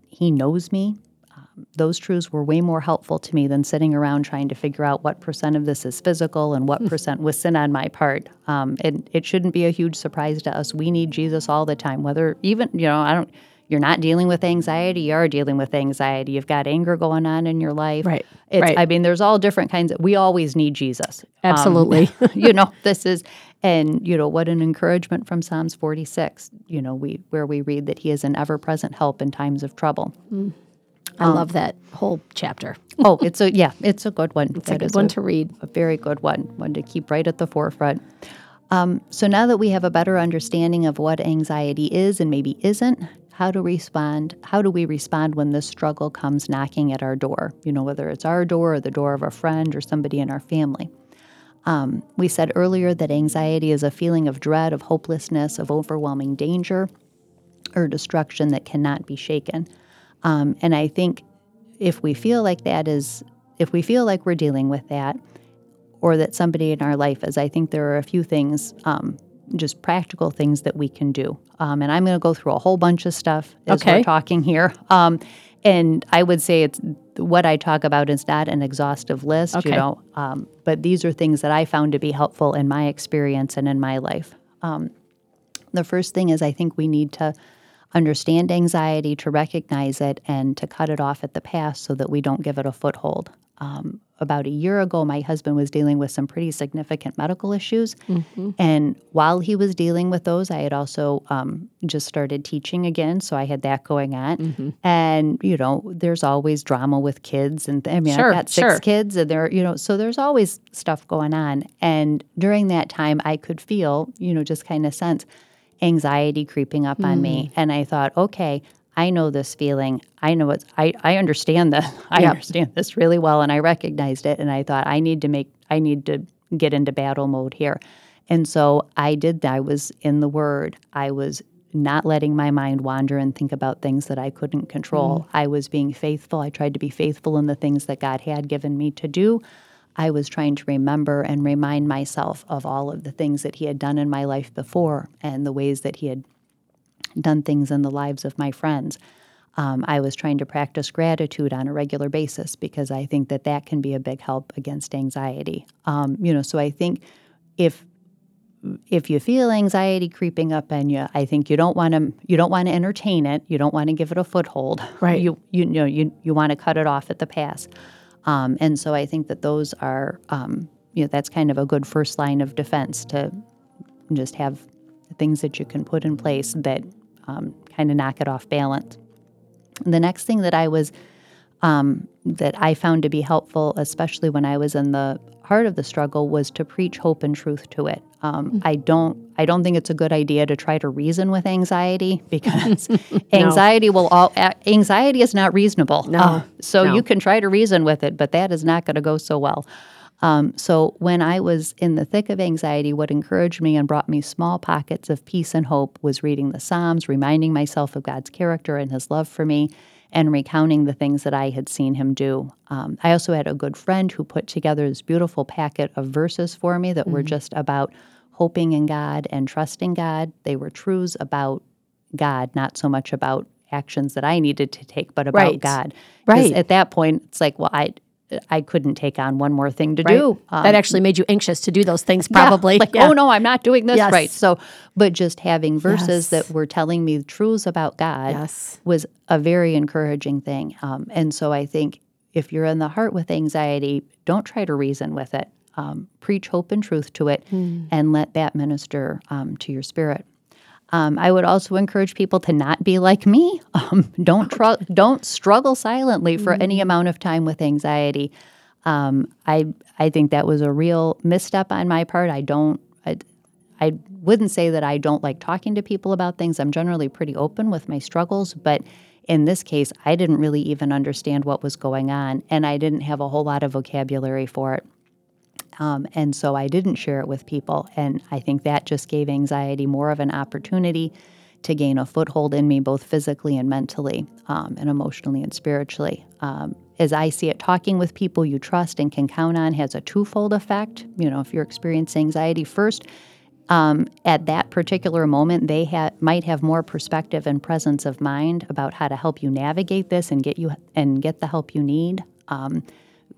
S2: He knows me, um, those truths were way more helpful to me than sitting around trying to figure out what percent of this is physical and what percent was sin on my part. Um, and it shouldn't be a huge surprise to us. We need Jesus all the time, whether even, you know, I don't. You're not dealing with anxiety. You are dealing with anxiety. You've got anger going on in your life.
S1: Right,
S2: It's,
S1: right.
S2: I mean, there's all different kinds of. We always need Jesus. Um,
S1: Absolutely.
S2: you know, this is, and you know, what an encouragement from Psalms 46. You know, we where we read that He is an ever-present help in times of trouble.
S1: I love that whole chapter.
S2: oh, it's a yeah, it's a good one.
S1: It's a good one to read.
S2: a very good one, one to keep right at the forefront. Um, so now that we have a better understanding of what anxiety is and maybe isn't, how to respond? How do we respond when this struggle comes knocking at our door? You know, whether it's our door or the door of a friend or somebody in our family. Um, we said earlier that anxiety is a feeling of dread, of hopelessness, of overwhelming danger, or destruction that cannot be shaken. Um, and I think if we feel like that is, if we feel like we're dealing with that, or that somebody in our life is, I think there are a few things, um, just practical things that we can do. Um, and I'm going to go through a whole bunch of stuff as
S1: Okay.
S2: we're talking here. Um, and I would say it's what I talk about is not an exhaustive list,
S1: Okay.
S2: you know, um, but these are things that I found to be helpful in my experience and in my life. Um, the first thing is I think we need to understand anxiety, to recognize it, and to cut it off at the pass so that we don't give it a foothold. Um, about a year ago, my husband was dealing with some pretty significant medical issues. And while he was dealing with those, I had also um, just started teaching again. So I had that going on. And, you know, there's always drama with kids. And I mean,
S1: Sure,
S2: I've got six
S1: sure.
S2: kids, and there, you know, so there's always stuff going on. And during that time, I could feel, you know, just kind of sense anxiety creeping up on me.
S1: Mm.
S2: And I thought, okay, I know this feeling. I know it's, I, I understand that. I
S1: Yep.
S2: understand this really well. And I recognized it. And I thought, I need to make, I need to get into battle mode here. And so I did, that. I was in the Word. I was not letting my mind wander and think about things that I couldn't control. Mm-hmm. I was being faithful. I tried to be faithful in the things that God had given me to do. I was trying to remember and remind myself of all of the things that He had done in my life before and the ways that He had done things in the lives of my friends. um, I was trying to practice gratitude on a regular basis because I think that that can be a big help against anxiety. Um, you know, so I think if if you feel anxiety creeping up on you, I think you don't want to you don't want to entertain it. You don't want to give it a foothold.
S1: Right.
S2: You you, know you you want to cut it off at the pass. Um, and so I think that those are um, you know that's kind of a good first line of defense to just have things that you can put in place that um, kind of knock it off balance. The next thing that I was um, that I found to be helpful, especially when I was in the heart of the struggle, was to preach hope and truth to it. Um, mm-hmm. I don't. I don't think it's a good idea to try to reason with anxiety because no. anxiety will all. Anxiety is not reasonable.
S1: No. Uh,
S2: so
S1: no.
S2: you can try to reason with it, but that is not going to go so well. Um, so when I was in the thick of anxiety, what encouraged me and brought me small pockets of peace and hope was reading the Psalms, reminding myself of God's character and His love for me, and recounting the things that I had seen him do. Um, I also had a good friend who put together this beautiful packet of verses for me that mm-hmm. were just about hoping in God and trusting God. They were truths about God, not so much about actions that I needed to take, but about
S1: right.
S2: God.
S1: Right.
S2: At that point, it's like, well, I I couldn't take on one more thing to
S1: right.
S2: do.
S1: Um, that actually made you anxious to do those things, probably.
S2: Yeah, like,
S1: yeah.
S2: oh no, I'm not doing this
S1: yes.
S2: right. So, but just having verses
S1: yes.
S2: that were telling me truths about God
S1: yes.
S2: was a very encouraging thing. Um, and so I think if you're in the heart with anxiety, don't try to reason with it. Um, preach hope and truth to it mm. and let that minister um, to your spirit. Um, I would also encourage people to not be like me. Um, don't tr- don't struggle silently for any amount of time with anxiety. Um, I I think that was a real misstep on my part. I don't I, I wouldn't say that I don't like talking to people about things. I'm generally pretty open with my struggles, but in this case, I didn't really even understand what was going on, and I didn't have a whole lot of vocabulary for it. Um, and so I didn't share it with people. And I think that just gave anxiety more of an opportunity to gain a foothold in me, both physically and mentally, um, and emotionally and spiritually. Um, as I see it, talking with people you trust and can count on has a twofold effect. You know, if you're experiencing anxiety, first, um, at that particular moment, they ha- might have more perspective and presence of mind about how to help you navigate this and get you and get the help you need. Um,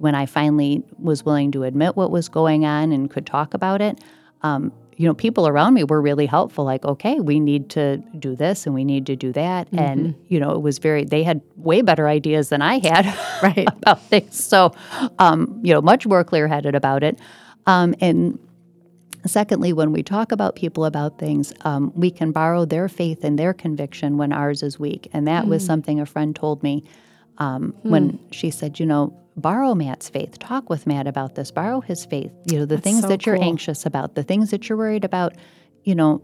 S2: when I finally was willing to admit what was going on and could talk about it, um, you know, people around me were really helpful. Like, okay, we need to do this and we need to do that, mm-hmm. and you know, it was very. They had way better ideas than I had,
S1: right,
S2: about things. So, um, you know, much more clear-headed about it. Um, and secondly, when we talk about people about things, um, we can borrow their faith and their conviction when ours is weak. And that mm. was something a friend told me um, mm. when she said, you know, borrow Matt's faith. Talk with Matt about this. Borrow his faith. You know, the
S1: That's
S2: things
S1: so
S2: that you're
S1: cool.
S2: anxious about, the things that you're worried about, you know,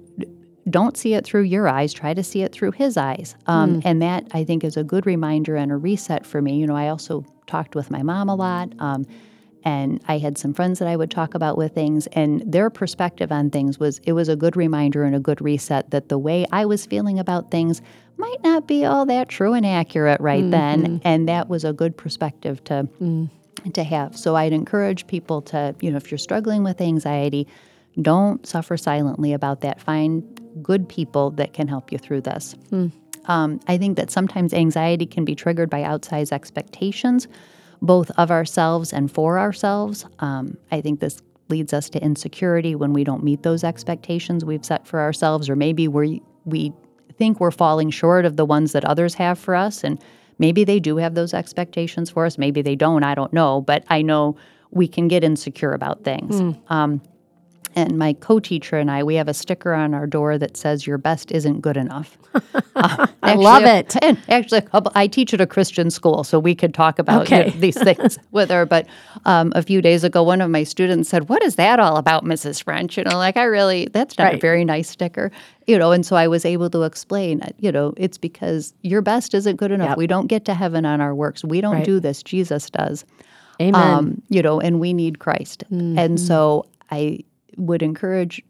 S2: don't see it through your eyes. Try to see it through his eyes. Um, mm. And that, I think, is a good reminder and a reset for me. You know, I also talked with my mom a lot. Um, and I had some friends that I would talk about with things, and their perspective on things was it was a good reminder and a good reset that the way I was feeling about things might not be all that true and accurate right mm-hmm. then, and that was a good perspective to mm. to have. So I'd encourage people to, you know, if you're struggling with anxiety, don't suffer silently about that. Find good people that can help you through this. Mm. Um, I think that sometimes anxiety can be triggered by outsized expectations both of ourselves and for ourselves. Um, I think this leads us to insecurity when we don't meet those expectations we've set for ourselves, or maybe we we think we're falling short of the ones that others have for us, and maybe they do have those expectations for us, maybe they don't. I don't know, but I know we can get insecure about things. Mm. Um, and my co-teacher and I, we have a sticker on our door that says "Your best isn't good enough."
S1: Uh, I love it.
S2: And actually, I teach at a Christian school, so we could talk about
S1: okay.
S2: you know, these things with her. But um, a few days ago, one of my students said, "What is that all about, Mrs. French?" You know, like I really, that's not
S1: right.
S2: a very nice sticker. You know, and so I was able to explain. You know, it's because your best isn't good enough.
S1: Yep.
S2: We don't get to heaven on our works. We don't
S1: right.
S2: do this. Jesus does.
S1: Amen. Um,
S2: you know, and we need Christ.
S1: Mm-hmm.
S2: And so I would encourage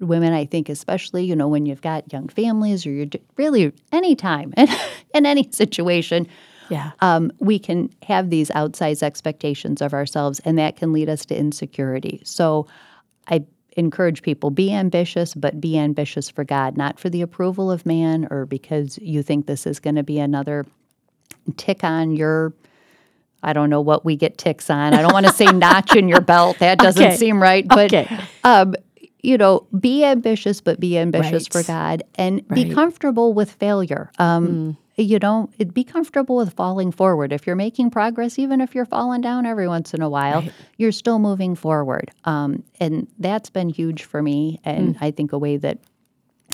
S2: women, I think, especially, you know, when you've got young families or you're really any time in any situation,
S1: yeah.
S2: Um, we can have these outsized expectations of ourselves, and that can lead us to insecurity. So I encourage people be ambitious, but be ambitious for God, not for the approval of man or because you think this is going to be another tick on your I don't know what we get ticks on. I don't want to say notch in your belt. That doesn't
S1: Okay.
S2: seem right. But
S1: Okay.
S2: um, you know, be ambitious, but be ambitious
S1: Right.
S2: for God, and be
S1: Right. Mm.
S2: comfortable with failure. Um, You know, be comfortable with falling forward. If you're making progress, even if you're falling down every once in a while, you're still moving forward. Um, and that's been huge for me, and
S1: Mm.
S2: I think a way that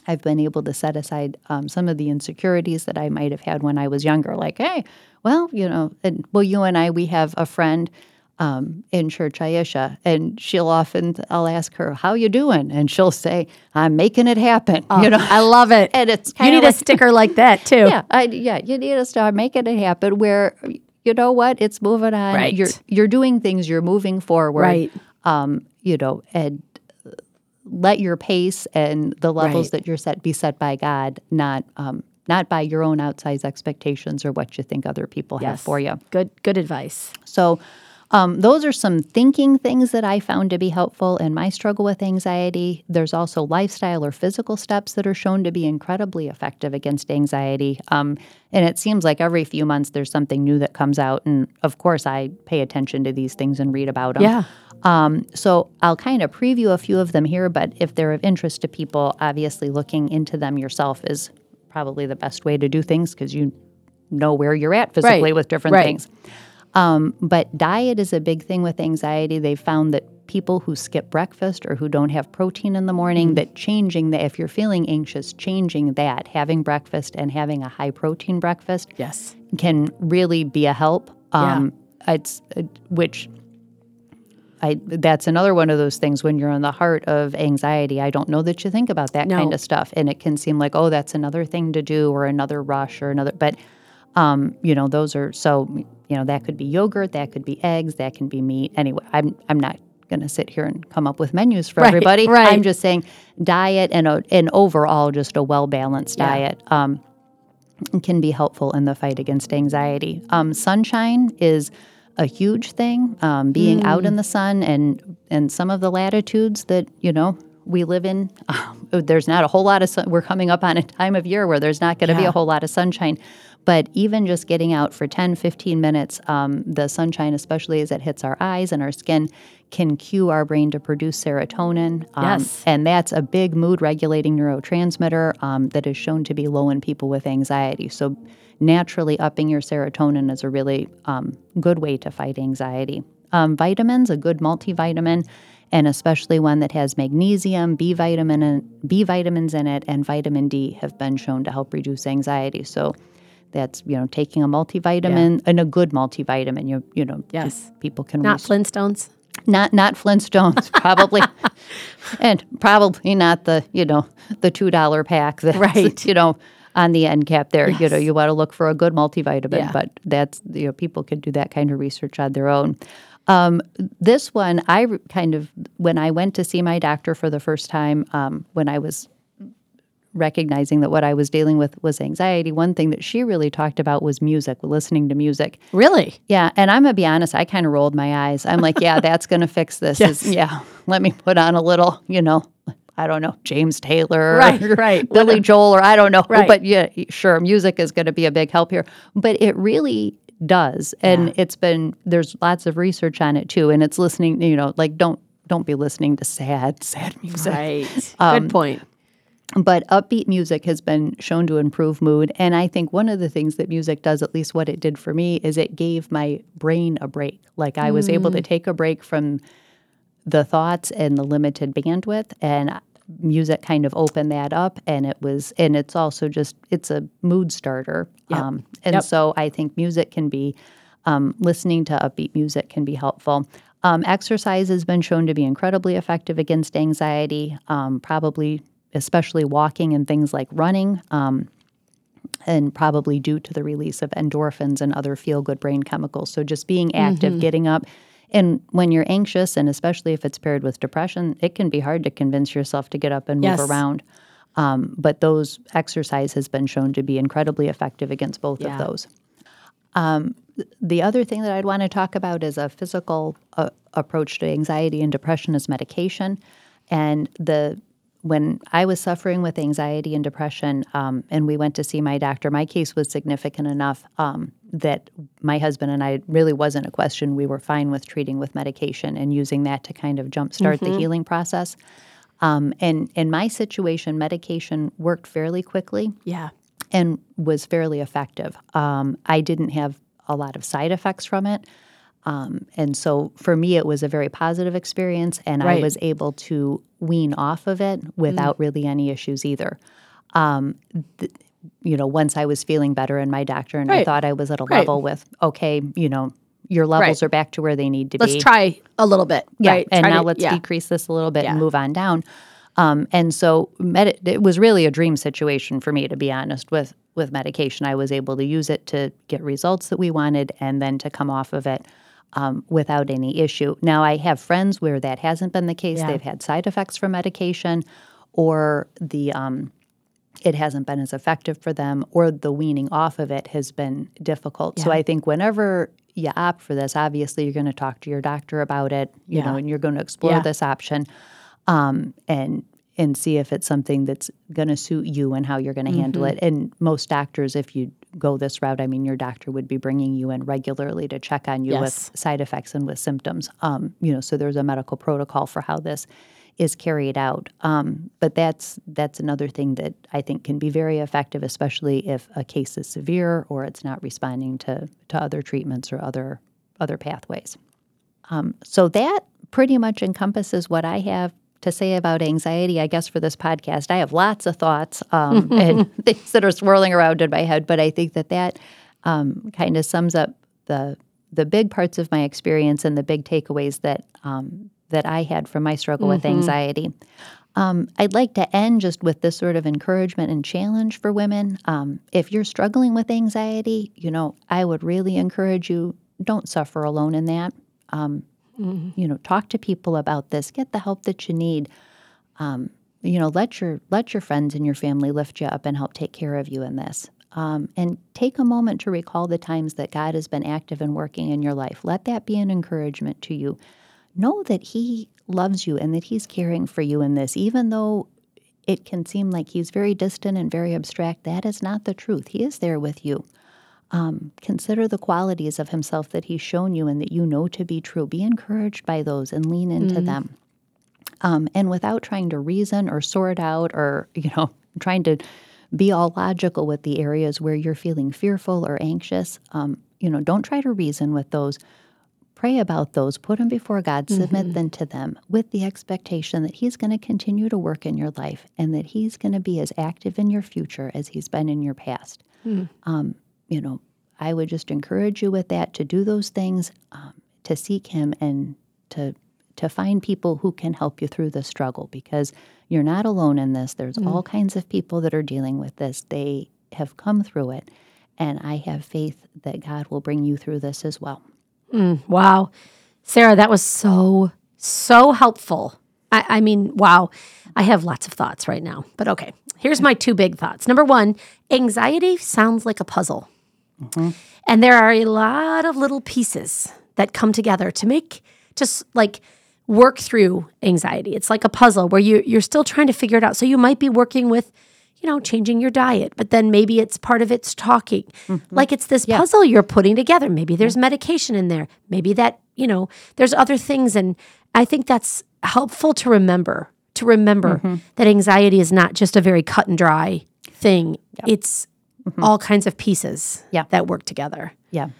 S2: I've been able to set aside um, some of the insecurities that I might have had when I was younger. Like, hey, well, you know, and well, you and I, we have a friend um, in church, Aisha, and she'll often, I'll ask her, "How you doing?" And she'll say, "I'm making it happen." you know,
S1: I love it.
S2: and it's
S1: you need a sticker like that too.
S2: yeah, I, yeah, you need to start making it happen. Where you know what, it's moving on.
S1: Right.
S2: You're you're doing things. You're moving forward.
S1: Right.
S2: Um, you know, and let your pace and the levels
S1: Right.
S2: that you're set be set by God, not um, not by your own outsized expectations or what you think other people have for you.
S1: Good good advice.
S2: So, um, those are some thinking things that I found to be helpful in my struggle with anxiety. There's also lifestyle or physical steps that are shown to be incredibly effective against anxiety. Um, and it seems like every few months there's something new that comes out. And of course, I pay attention to these things and read about them.
S1: Yeah.
S2: Um, so I'll kind of preview a few of them here, but if they're of interest to people, obviously looking into them yourself is probably the best way to do things because you know where you're at physically
S1: Right.
S2: with different
S1: Right.
S2: things. Um, but diet is a big thing with anxiety. They've found that people who skip breakfast or who don't have protein in the morning, that changing that, if you're feeling anxious, changing that, having breakfast and having a high protein breakfast
S1: Yes.
S2: can really be a help.
S1: Yeah.
S2: Um, It's uh, which I that's another one of those things when you're in the heart of anxiety. I don't know that you think about that
S1: No.
S2: kind of stuff, and it can seem like oh, that's another thing to do or another rush or another. But um, you know, those are so you know that could be yogurt, that could be eggs, that can be meat. Anyway, I'm I'm not going to sit here and come up with menus for
S1: Right,
S2: everybody.
S1: right.
S2: I'm just saying diet and a, and overall just a well balanced
S1: Yeah.
S2: diet. Um, can be helpful in the fight against anxiety. Um, sunshine is a huge thing. Um, being out in the sun and and some of the latitudes that you know we live in, um, there's not a whole lot of sun. We're coming up on a time of year where there's not going to be a whole lot of sunshine. But even just getting out for 10, 15 minutes, um, the sunshine, especially as it hits our eyes and our skin, can cue our brain to produce serotonin. Um,
S1: Yes.
S2: and that's a big mood regulating neurotransmitter um, that is shown to be low in people with anxiety. So, naturally, upping your serotonin is a really um, good way to fight anxiety. Um, vitamins, a good multivitamin, and especially one that has magnesium, B vitamin, and B vitamins in it, and vitamin D have been shown to help reduce anxiety. So, that's you know taking a multivitamin and a good multivitamin. You you know
S1: Yes.
S2: people can
S1: Not
S2: res-
S1: Flintstones.
S2: not not Flintstones, probably, and probably not the you know the two dollar pack that
S1: Right.
S2: you know on the end cap there. You know you want to look for a good multivitamin,
S1: Yeah.
S2: but that's you know people can do that kind of research on their own. Um, this one, I kind of when I went to see my doctor for the first time um, when I was recognizing that what I was dealing with was anxiety. One thing that she really talked about was music, listening to music.
S1: Really?
S2: Yeah, and I'm gonna be honest. I kind of rolled my eyes. I'm like, yeah, that's gonna fix this.
S1: Yes.
S2: Is- yeah, let me put on a little, you know, I don't know, James Taylor,
S1: Right, right.
S2: Billy Joel, or I don't know.
S1: Right.
S2: But yeah, sure, music is going to be a big help here. But it really does, and it's been there's lots of research on it too, and it's listening. You know, like don't don't be listening to sad sad music
S1: Right.
S2: Um,
S1: Good point.
S2: but upbeat music has been shown to improve mood and i think one of the things that music does at least what it did for me is it gave my brain a break like i was able to take a break from the thoughts and the limited bandwidth and music kind of opened that up and it was and it's also just it's a mood starter um, and
S1: Yep.
S2: so i think music can be um, listening to upbeat music can be helpful um, exercise has been shown to be incredibly effective against anxiety um, probably especially walking and things like running um, and probably due to the release of endorphins and other feel good brain chemicals. So just being active,
S1: Mm-hmm.
S2: getting up. And when you're anxious, and especially if it's paired with depression, it can be hard to convince yourself to get up and move around. Um, but those exercise has been shown to be incredibly effective against both
S1: Yeah.
S2: of those. Um, the other thing that I'd want to talk about is a physical uh, approach to anxiety and depression is medication. And the when I was suffering with anxiety and depression, um, and we went to see my doctor, my case was significant enough um, that my husband and I really wasn't a question. We were fine with treating with medication and using that to kind of jumpstart the healing process. Um, and in my situation, medication worked fairly quickly
S1: Yeah.
S2: and was fairly effective. Um, I didn't have a lot of side effects from it. Um, and so for me, it was a very positive experience, and
S1: Right.
S2: I was able to wean off of it without really any issues either. Um, th- you know, once I was feeling better, and my doctor and I thought I was at a
S1: Right.
S2: level with, okay, you know, your levels
S1: Right.
S2: are back to where they need to be.
S1: Let's try a little bit.
S2: Yeah,
S1: right?
S2: and
S1: Try
S2: now
S1: to-
S2: let's
S1: yeah.
S2: decrease this a little bit and move on down. Um, and so med- it was really a dream situation for me, to be honest. With with medication, I was able to use it to get results that we wanted, and then to come off of it um, without any issue. Now, I have friends where that hasn't been the case.
S1: Yeah.
S2: They've had side effects from medication, or the um, it hasn't been as effective for them, or the weaning off of it has been difficult. So I think whenever you opt for this, obviously you're going to talk to your doctor about it, you
S1: Yeah.
S2: know, and you're going to explore
S1: Yeah.
S2: this option, um, and and see if it's something that's going to suit you and how you're going to handle
S1: Mm-hmm.
S2: it. And most doctors, if you go this route, I mean, your doctor would be bringing you in regularly to check on you
S1: Yes.
S2: with side effects and with symptoms. Um, you know, so there's a medical protocol for how this is carried out. Um, but that's that's another thing that I think can be very effective, especially if a case is severe or it's not responding to to other treatments or other other pathways. Um, so that pretty much encompasses what I have to say about anxiety. I guess for this podcast, I have lots of thoughts um, and things that are swirling around in my head, but I think that that um, kind of sums up the the big parts of my experience and the big takeaways that um, that I had from my struggle with anxiety. Um, I'd like to end just with this sort of encouragement and challenge for women. Um, if you're struggling with anxiety, you know, I would really encourage you don't suffer alone in that. Um, You know, talk to people about this. Get the help that you need. Um, you know, let your let your friends and your family lift you up and help take care of you in this. Um, and take a moment to recall the times that God has been active and working in your life. Let that be an encouragement to you. Know that He loves you and that He's caring for you in this, even though it can seem like He's very distant and very abstract. That is not the truth. He is there with you. Um, consider the qualities of Himself that He's shown you and that you know to be true. Be encouraged by those and lean into them um, and without trying to reason or sort out or you know trying to be all logical with the areas where you're feeling fearful or anxious um, you know don't try to reason with those pray about those put them before god submit them to them with the expectation that he's going to continue to work in your life and that he's going to be as active in your future as he's been in your past um, you know i would just encourage you with that to do those things um, to seek him and to to find people who can help you through the struggle because you're not alone in this. There's all kinds of people that are dealing with this. They have come through it. And I have faith that God will bring you through this as well.
S1: Mm, wow. Sarah, that was so, so helpful. I, I mean, wow. I have lots of thoughts right now, but okay. Here's my two big thoughts. Number one, anxiety sounds like a puzzle. Mm-hmm. And there are a lot of little pieces that come together to make just like work through anxiety. It's like a puzzle where you you're still trying to figure it out. So you might be working with, you know, changing your diet, but then maybe it's part of it's talking. Mm-hmm. Like it's this puzzle you're putting together. Maybe there's medication in there. Maybe that, you know, there's other things and I think that's helpful to remember. To remember mm-hmm. that anxiety is not just a very cut and dry thing. It's mm-hmm. all kinds of pieces
S2: Yeah.
S1: that work together.
S2: Yeah.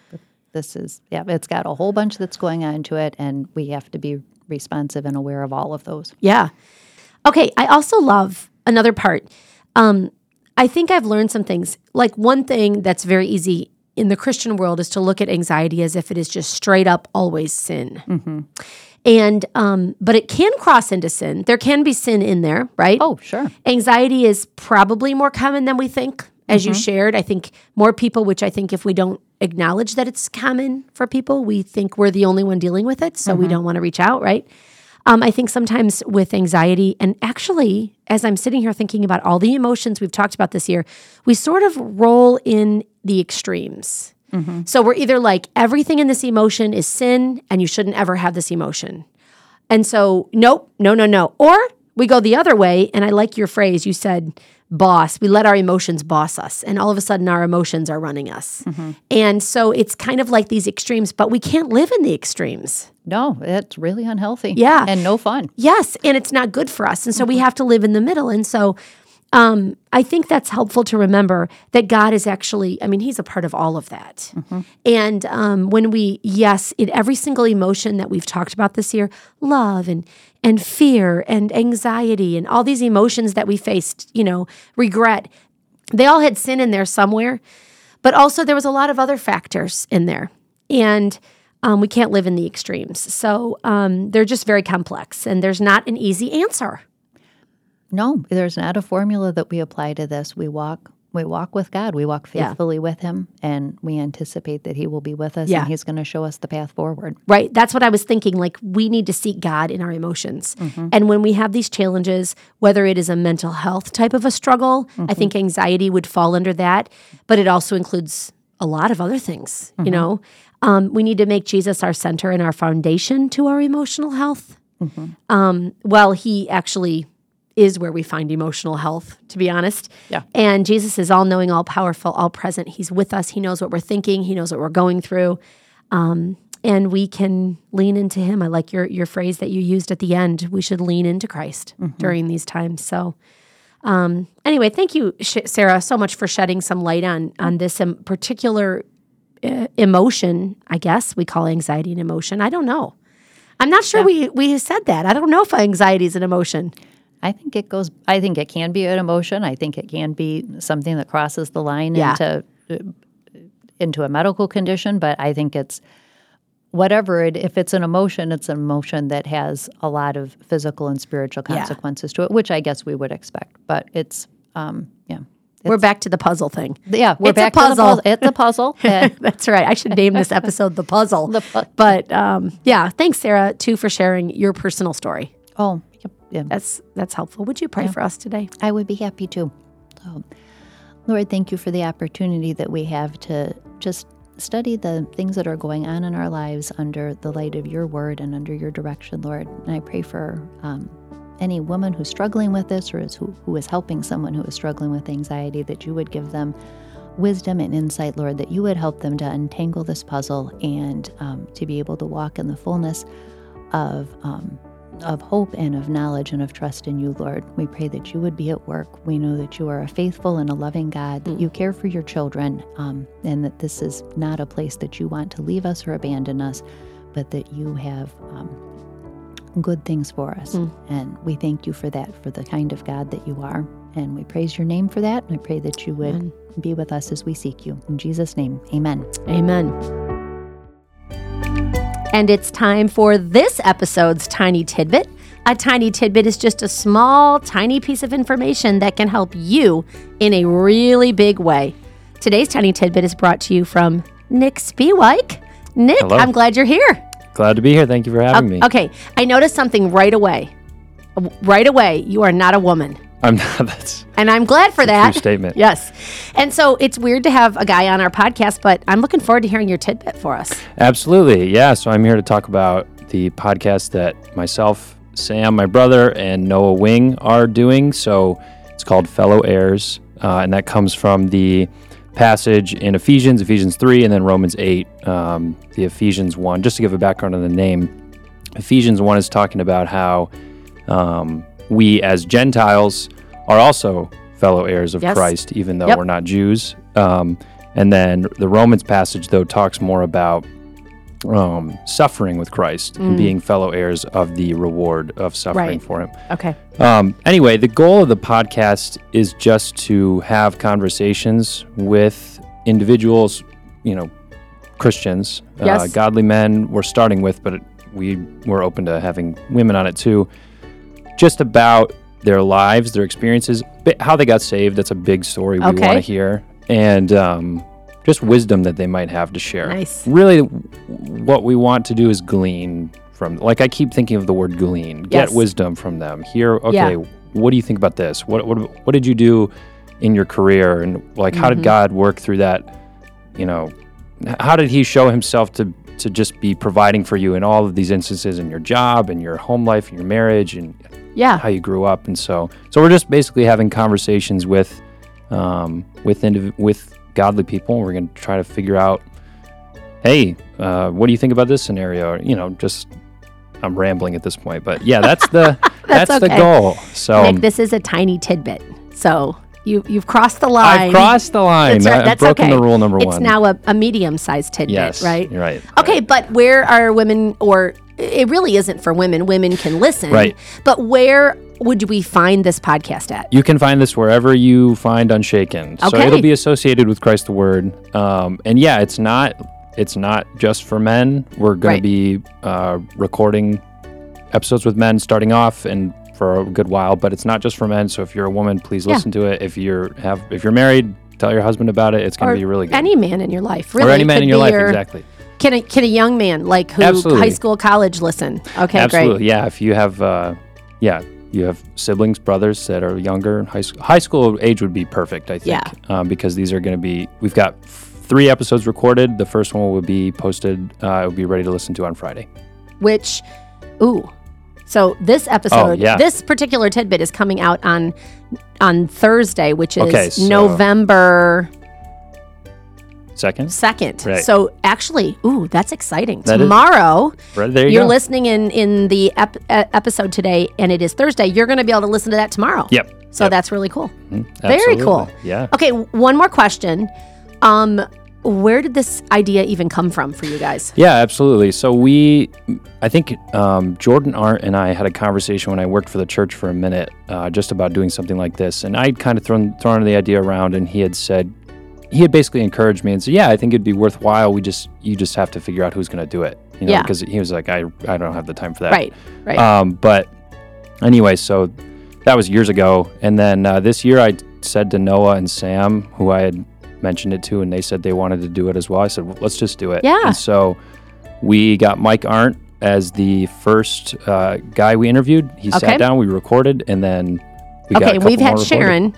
S2: This is, yeah, it's got a whole bunch that's going on to it, and we have to be responsive and aware of all of those.
S1: Yeah. Okay. I also love another part. Um, I think I've learned some things. Like one thing that's very easy in the Christian world is to look at anxiety as if it is just straight up always sin. And um, but it can cross into sin. There can be sin in there, right?
S2: Oh, sure.
S1: Anxiety is probably more common than we think, as you shared. I think more people, which I think if we don't acknowledge that it's common for people, we think we're the only one dealing with it. So we don't want to reach out, right? Um, I think sometimes with anxiety, and actually, as I'm sitting here thinking about all the emotions we've talked about this year, we sort of roll in the extremes. So we're either like, everything in this emotion is sin, and you shouldn't ever have this emotion. And so, nope, no, no, no. Or we go the other way, and I like your phrase. You said, boss. We let our emotions boss us, and all of a sudden, our emotions are running us.
S2: Mm-hmm.
S1: And so it's kind of like these extremes, but we can't live in the extremes.
S2: No, it's really unhealthy.
S1: Yeah.
S2: And no fun.
S1: Yes, and it's not good for us. And so we
S2: Mm-hmm.
S1: have to live in the middle. And so um, I think that's helpful to remember that God is actually, I mean, He's a part of all of that.
S2: Mm-hmm.
S1: And um, when we, yes, in every single emotion that we've talked about this year, love and and fear and anxiety and all these emotions that we faced, you know, regret, they all had sin in there somewhere. But also there was a lot of other factors in there. And um, we can't live in the extremes. So um, they're just very complex, and there's not an easy answer.
S2: No, there's not a formula that we apply to this. We walk we walk with God. We walk
S1: Yeah.
S2: faithfully with him and we anticipate that he will be with us
S1: Yeah.
S2: and he's going to show us the path forward.
S1: Right. That's what I was thinking. Like, we need to seek God in our emotions. And when we have these challenges, whether it is a mental health type of a struggle, I think anxiety would fall under that, but it also includes a lot of other things. You know, um, we need to make Jesus our center and our foundation to our emotional health. Um, well, He actually is where we find emotional health, to be honest.
S2: Yeah.
S1: And Jesus is all knowing, all powerful, all present. He's with us. He knows what we're thinking, He knows what we're going through. Um, and we can lean into Him. I like your, your phrase that you used at the end. We should lean into Christ during these times. So, um, anyway, thank you, Sarah, so much for shedding some light on on this um, particular emotion. I guess we call anxiety an emotion. I don't know. I'm not sure we we said that. I don't know if anxiety is an emotion.
S2: I think it goes I think it can be an emotion. I think it can be something that crosses the line
S1: Yeah.
S2: into into a medical condition, but I think it's whatever it if it's an emotion, it's an emotion that has a lot of physical and spiritual
S1: Yeah.
S2: consequences to it, which I guess we would expect. But it's um yeah.
S1: We're back to the puzzle thing.
S2: Yeah, we're
S1: It's a
S2: back to the
S1: puzzle.
S2: puzzle. It's a puzzle.
S1: That's right. I should name this episode "The Puzzle."
S2: The pu-
S1: but um, yeah, thanks, Sarah, too, for sharing your personal story.
S2: oh, yep, yeah.
S1: That's that's helpful. Would you pray for us today?
S2: I would be happy to. So, Lord, thank you for the opportunity that we have to just study the things that are going on in our lives under the light of your word and under your direction, Lord. And I pray for um, any woman who's struggling with this or is who, who is helping someone who is struggling with anxiety, that you would give them wisdom and insight, Lord, that you would help them to untangle this puzzle and um, to be able to walk in the fullness of um, of hope and of knowledge and of trust in you, Lord. We pray that you would be at work. We know that you are a faithful and a loving God, that you care for your children, um, and that this is not a place that you want to leave us or abandon us, but that you have um, good things for us. Mm. And we thank you for that, for the kind of God that you are. And we praise your name for that. And I pray that you would be with us as we seek you. In Jesus' name, amen.
S1: Amen. And it's time for this episode's Tiny Tidbit. A tiny tidbit is just a small, tiny piece of information that can help you in a really big way. Today's Tiny Tidbit is brought to you from Nick Spiewike. Nick,
S3: Hello.
S1: I'm glad you're here.
S3: Glad to be here. Thank you for having me.
S1: Okay, I noticed something right away. Right away, you are not a woman.
S3: I'm not. That's
S1: And I'm glad for that.
S3: true statement.
S1: Yes. And so it's weird to have a guy on our podcast, but I'm looking forward to hearing your tidbit for us.
S3: absolutely. Yeah. So I'm here to talk about the podcast that myself, Sam, my brother, and Noah Wing are doing. So it's called Fellow Heirs, uh, and that comes from the passage in Ephesians, Ephesians 3, and then Romans 8, um, the Ephesians 1. Just to give a background on the name, Ephesians 1 is talking about how um, we as Gentiles are also fellow heirs of
S1: Yes.
S3: Christ, even though
S1: Yep.
S3: we're not Jews. Um, and then the Romans passage, though, talks more about um, suffering with Christ and being fellow heirs of the reward of suffering
S1: Right.
S3: for Him.
S1: Okay.
S3: Um, anyway, the goal of the podcast is just to have conversations with individuals, you know, Christians, uh, godly men. We're starting with, but we we're open to having women on it too. Just about their lives, their experiences, how they got saved. That's a big story we
S1: Okay.
S3: want to hear, and um, just wisdom that they might have to share.
S1: Nice.
S3: Really, what we want to do is glean from. Like I keep thinking of the word glean. Get
S1: Yes.
S3: wisdom from them. Here,
S1: Yeah.
S3: okay, what do you think about this? What what what did you do in your career, and like how
S1: Mm-hmm.
S3: did God work through that? You know, how did He show Himself to to just be providing for you in all of these instances in your job and your home life and your marriage and
S1: Yeah.
S3: how you grew up and so so we're just basically having conversations with um, with indiv- with godly people we're going to try to figure out hey uh, what do you think about this scenario you know just i'm rambling at this point but yeah that's the
S1: That's
S3: that's, the goal so
S1: Nick, this is a tiny tidbit. So you you've crossed the line.
S3: i've crossed the line
S1: That's right.
S3: i've
S1: That's
S3: broken
S1: okay.
S3: the rule number
S1: It's
S3: one It's
S1: now a, a medium-sized tidbit,
S3: yes
S1: right?
S3: right
S1: Okay, but where are women, or it really isn't for women, women can listen.
S3: Right.
S1: But where would we find this podcast at?
S3: You can find this wherever you find Unshaken. So it'll be associated with Christ the Word. Um, and yeah, it's not it's not just for men. We're going
S1: Right.
S3: to be uh, recording episodes with men starting off and for a good while, but it's not just for men. So if you're a woman, please
S1: Yeah.
S3: listen to it. If you're have if you're married, tell your husband about it. It's going to be really good.
S1: Any man in your life, really.
S3: or any man in your life, exactly.
S1: Can a, can a young man, like who
S3: Absolutely.
S1: high school, college, listen? Okay,
S3: Absolutely,
S1: great.
S3: yeah. If you have, uh, yeah, you have siblings, brothers that are younger, high school, high school age would be perfect, I think,
S1: Yeah.
S3: um, because these are going to be. We've got three episodes recorded. The first one will be posted. Uh, it will be ready to listen to on Friday.
S1: Which, ooh. So this episode,
S3: Oh, yeah.
S1: this particular tidbit is coming out on on Thursday, which is
S3: Okay, so-
S1: November
S3: Second,
S1: second.
S3: Right.
S1: So actually, ooh, that's exciting.
S3: That is-
S1: Tomorrow,
S3: right there you
S1: you're
S3: go.
S1: listening in in the ep- episode today, and it is Thursday. You're going to be able to listen to that tomorrow.
S3: Yep.
S1: So
S3: Yep.
S1: that's really cool.
S3: Mhm,
S1: Very cool.
S3: Yeah.
S1: Okay, one more question. Um, where did this idea even come from for you guys?
S3: Yeah, absolutely. So we, I think um, Jordan Art and I had a conversation when I worked for the church for a minute, uh, just about doing something like this. And I'd kind of thrown thrown the idea around, and he had said, he had basically encouraged me and said, "Yeah, I think it'd be worthwhile. We just, you just have to figure out who's going to do it." You know,
S1: Yeah.
S3: because he was like, "I, I don't have the time for that."
S1: Right, right.
S3: Um, but anyway, so that was years ago, and then uh, this year I said to Noah and Sam, who I had mentioned it to, and they said they wanted to do it as well. I said, well, "Let's just do it."
S1: Yeah.
S3: And so we got Mike Arndt as the first uh, guy we interviewed. He
S1: Okay.
S3: sat down, we recorded, and then we
S1: okay, we've had
S3: recorded.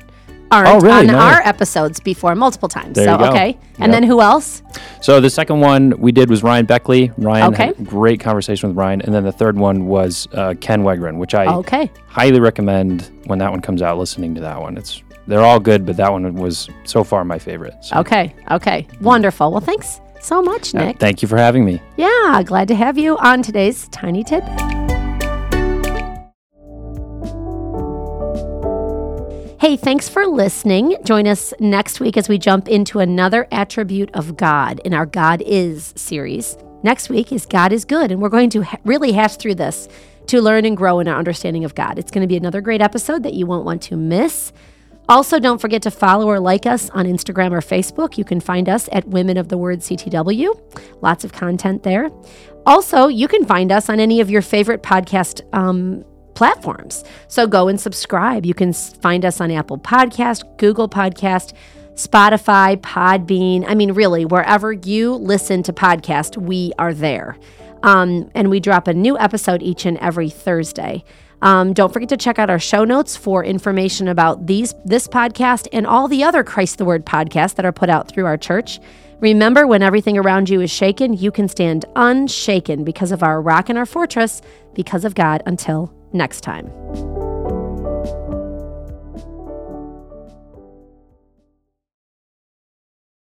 S1: Arndt
S3: Oh, really?
S1: on
S3: No.
S1: our episodes before multiple times.
S3: There
S1: so okay, and
S3: Yep.
S1: then who else?
S3: So the second one we did was Ryan Beckley. Ryan had
S1: Okay.
S3: a great conversation with Ryan, and then the third one was uh, Ken Wegren, which I
S1: Okay,
S3: highly recommend when that one comes out listening to that one it's they're all good but that one was so far my favorite so
S1: okay, okay, wonderful. Well, thanks so much,
S3: uh,
S1: Nick.
S3: thank you for having me
S1: Yeah, glad to have you on today's Tiny Tidbit. Hey, thanks for listening. Join us next week as we jump into another attribute of God in our God is series. Next week is God is good, and we're going to ha- really hash through this to learn and grow in our understanding of God. It's going to be another great episode that you won't want to miss. Also, don't forget to follow or like us on Instagram or Facebook. You can find us at Women of the Word CTW. Lots of content there. Also, you can find us on any of your favorite podcast um, platforms. So go and subscribe. You can find us on Apple Podcast, Google Podcast, Spotify, Podbean. I mean, really, wherever you listen to podcast, we are there. Um, and we drop a new episode each and every Thursday. Um, don't forget to check out our show notes for information about these this podcast and all the other Christ the Word podcasts that are put out through our church. Remember, when everything around you is shaken, you can stand unshaken because of our rock and our fortress, because of God. Until next time.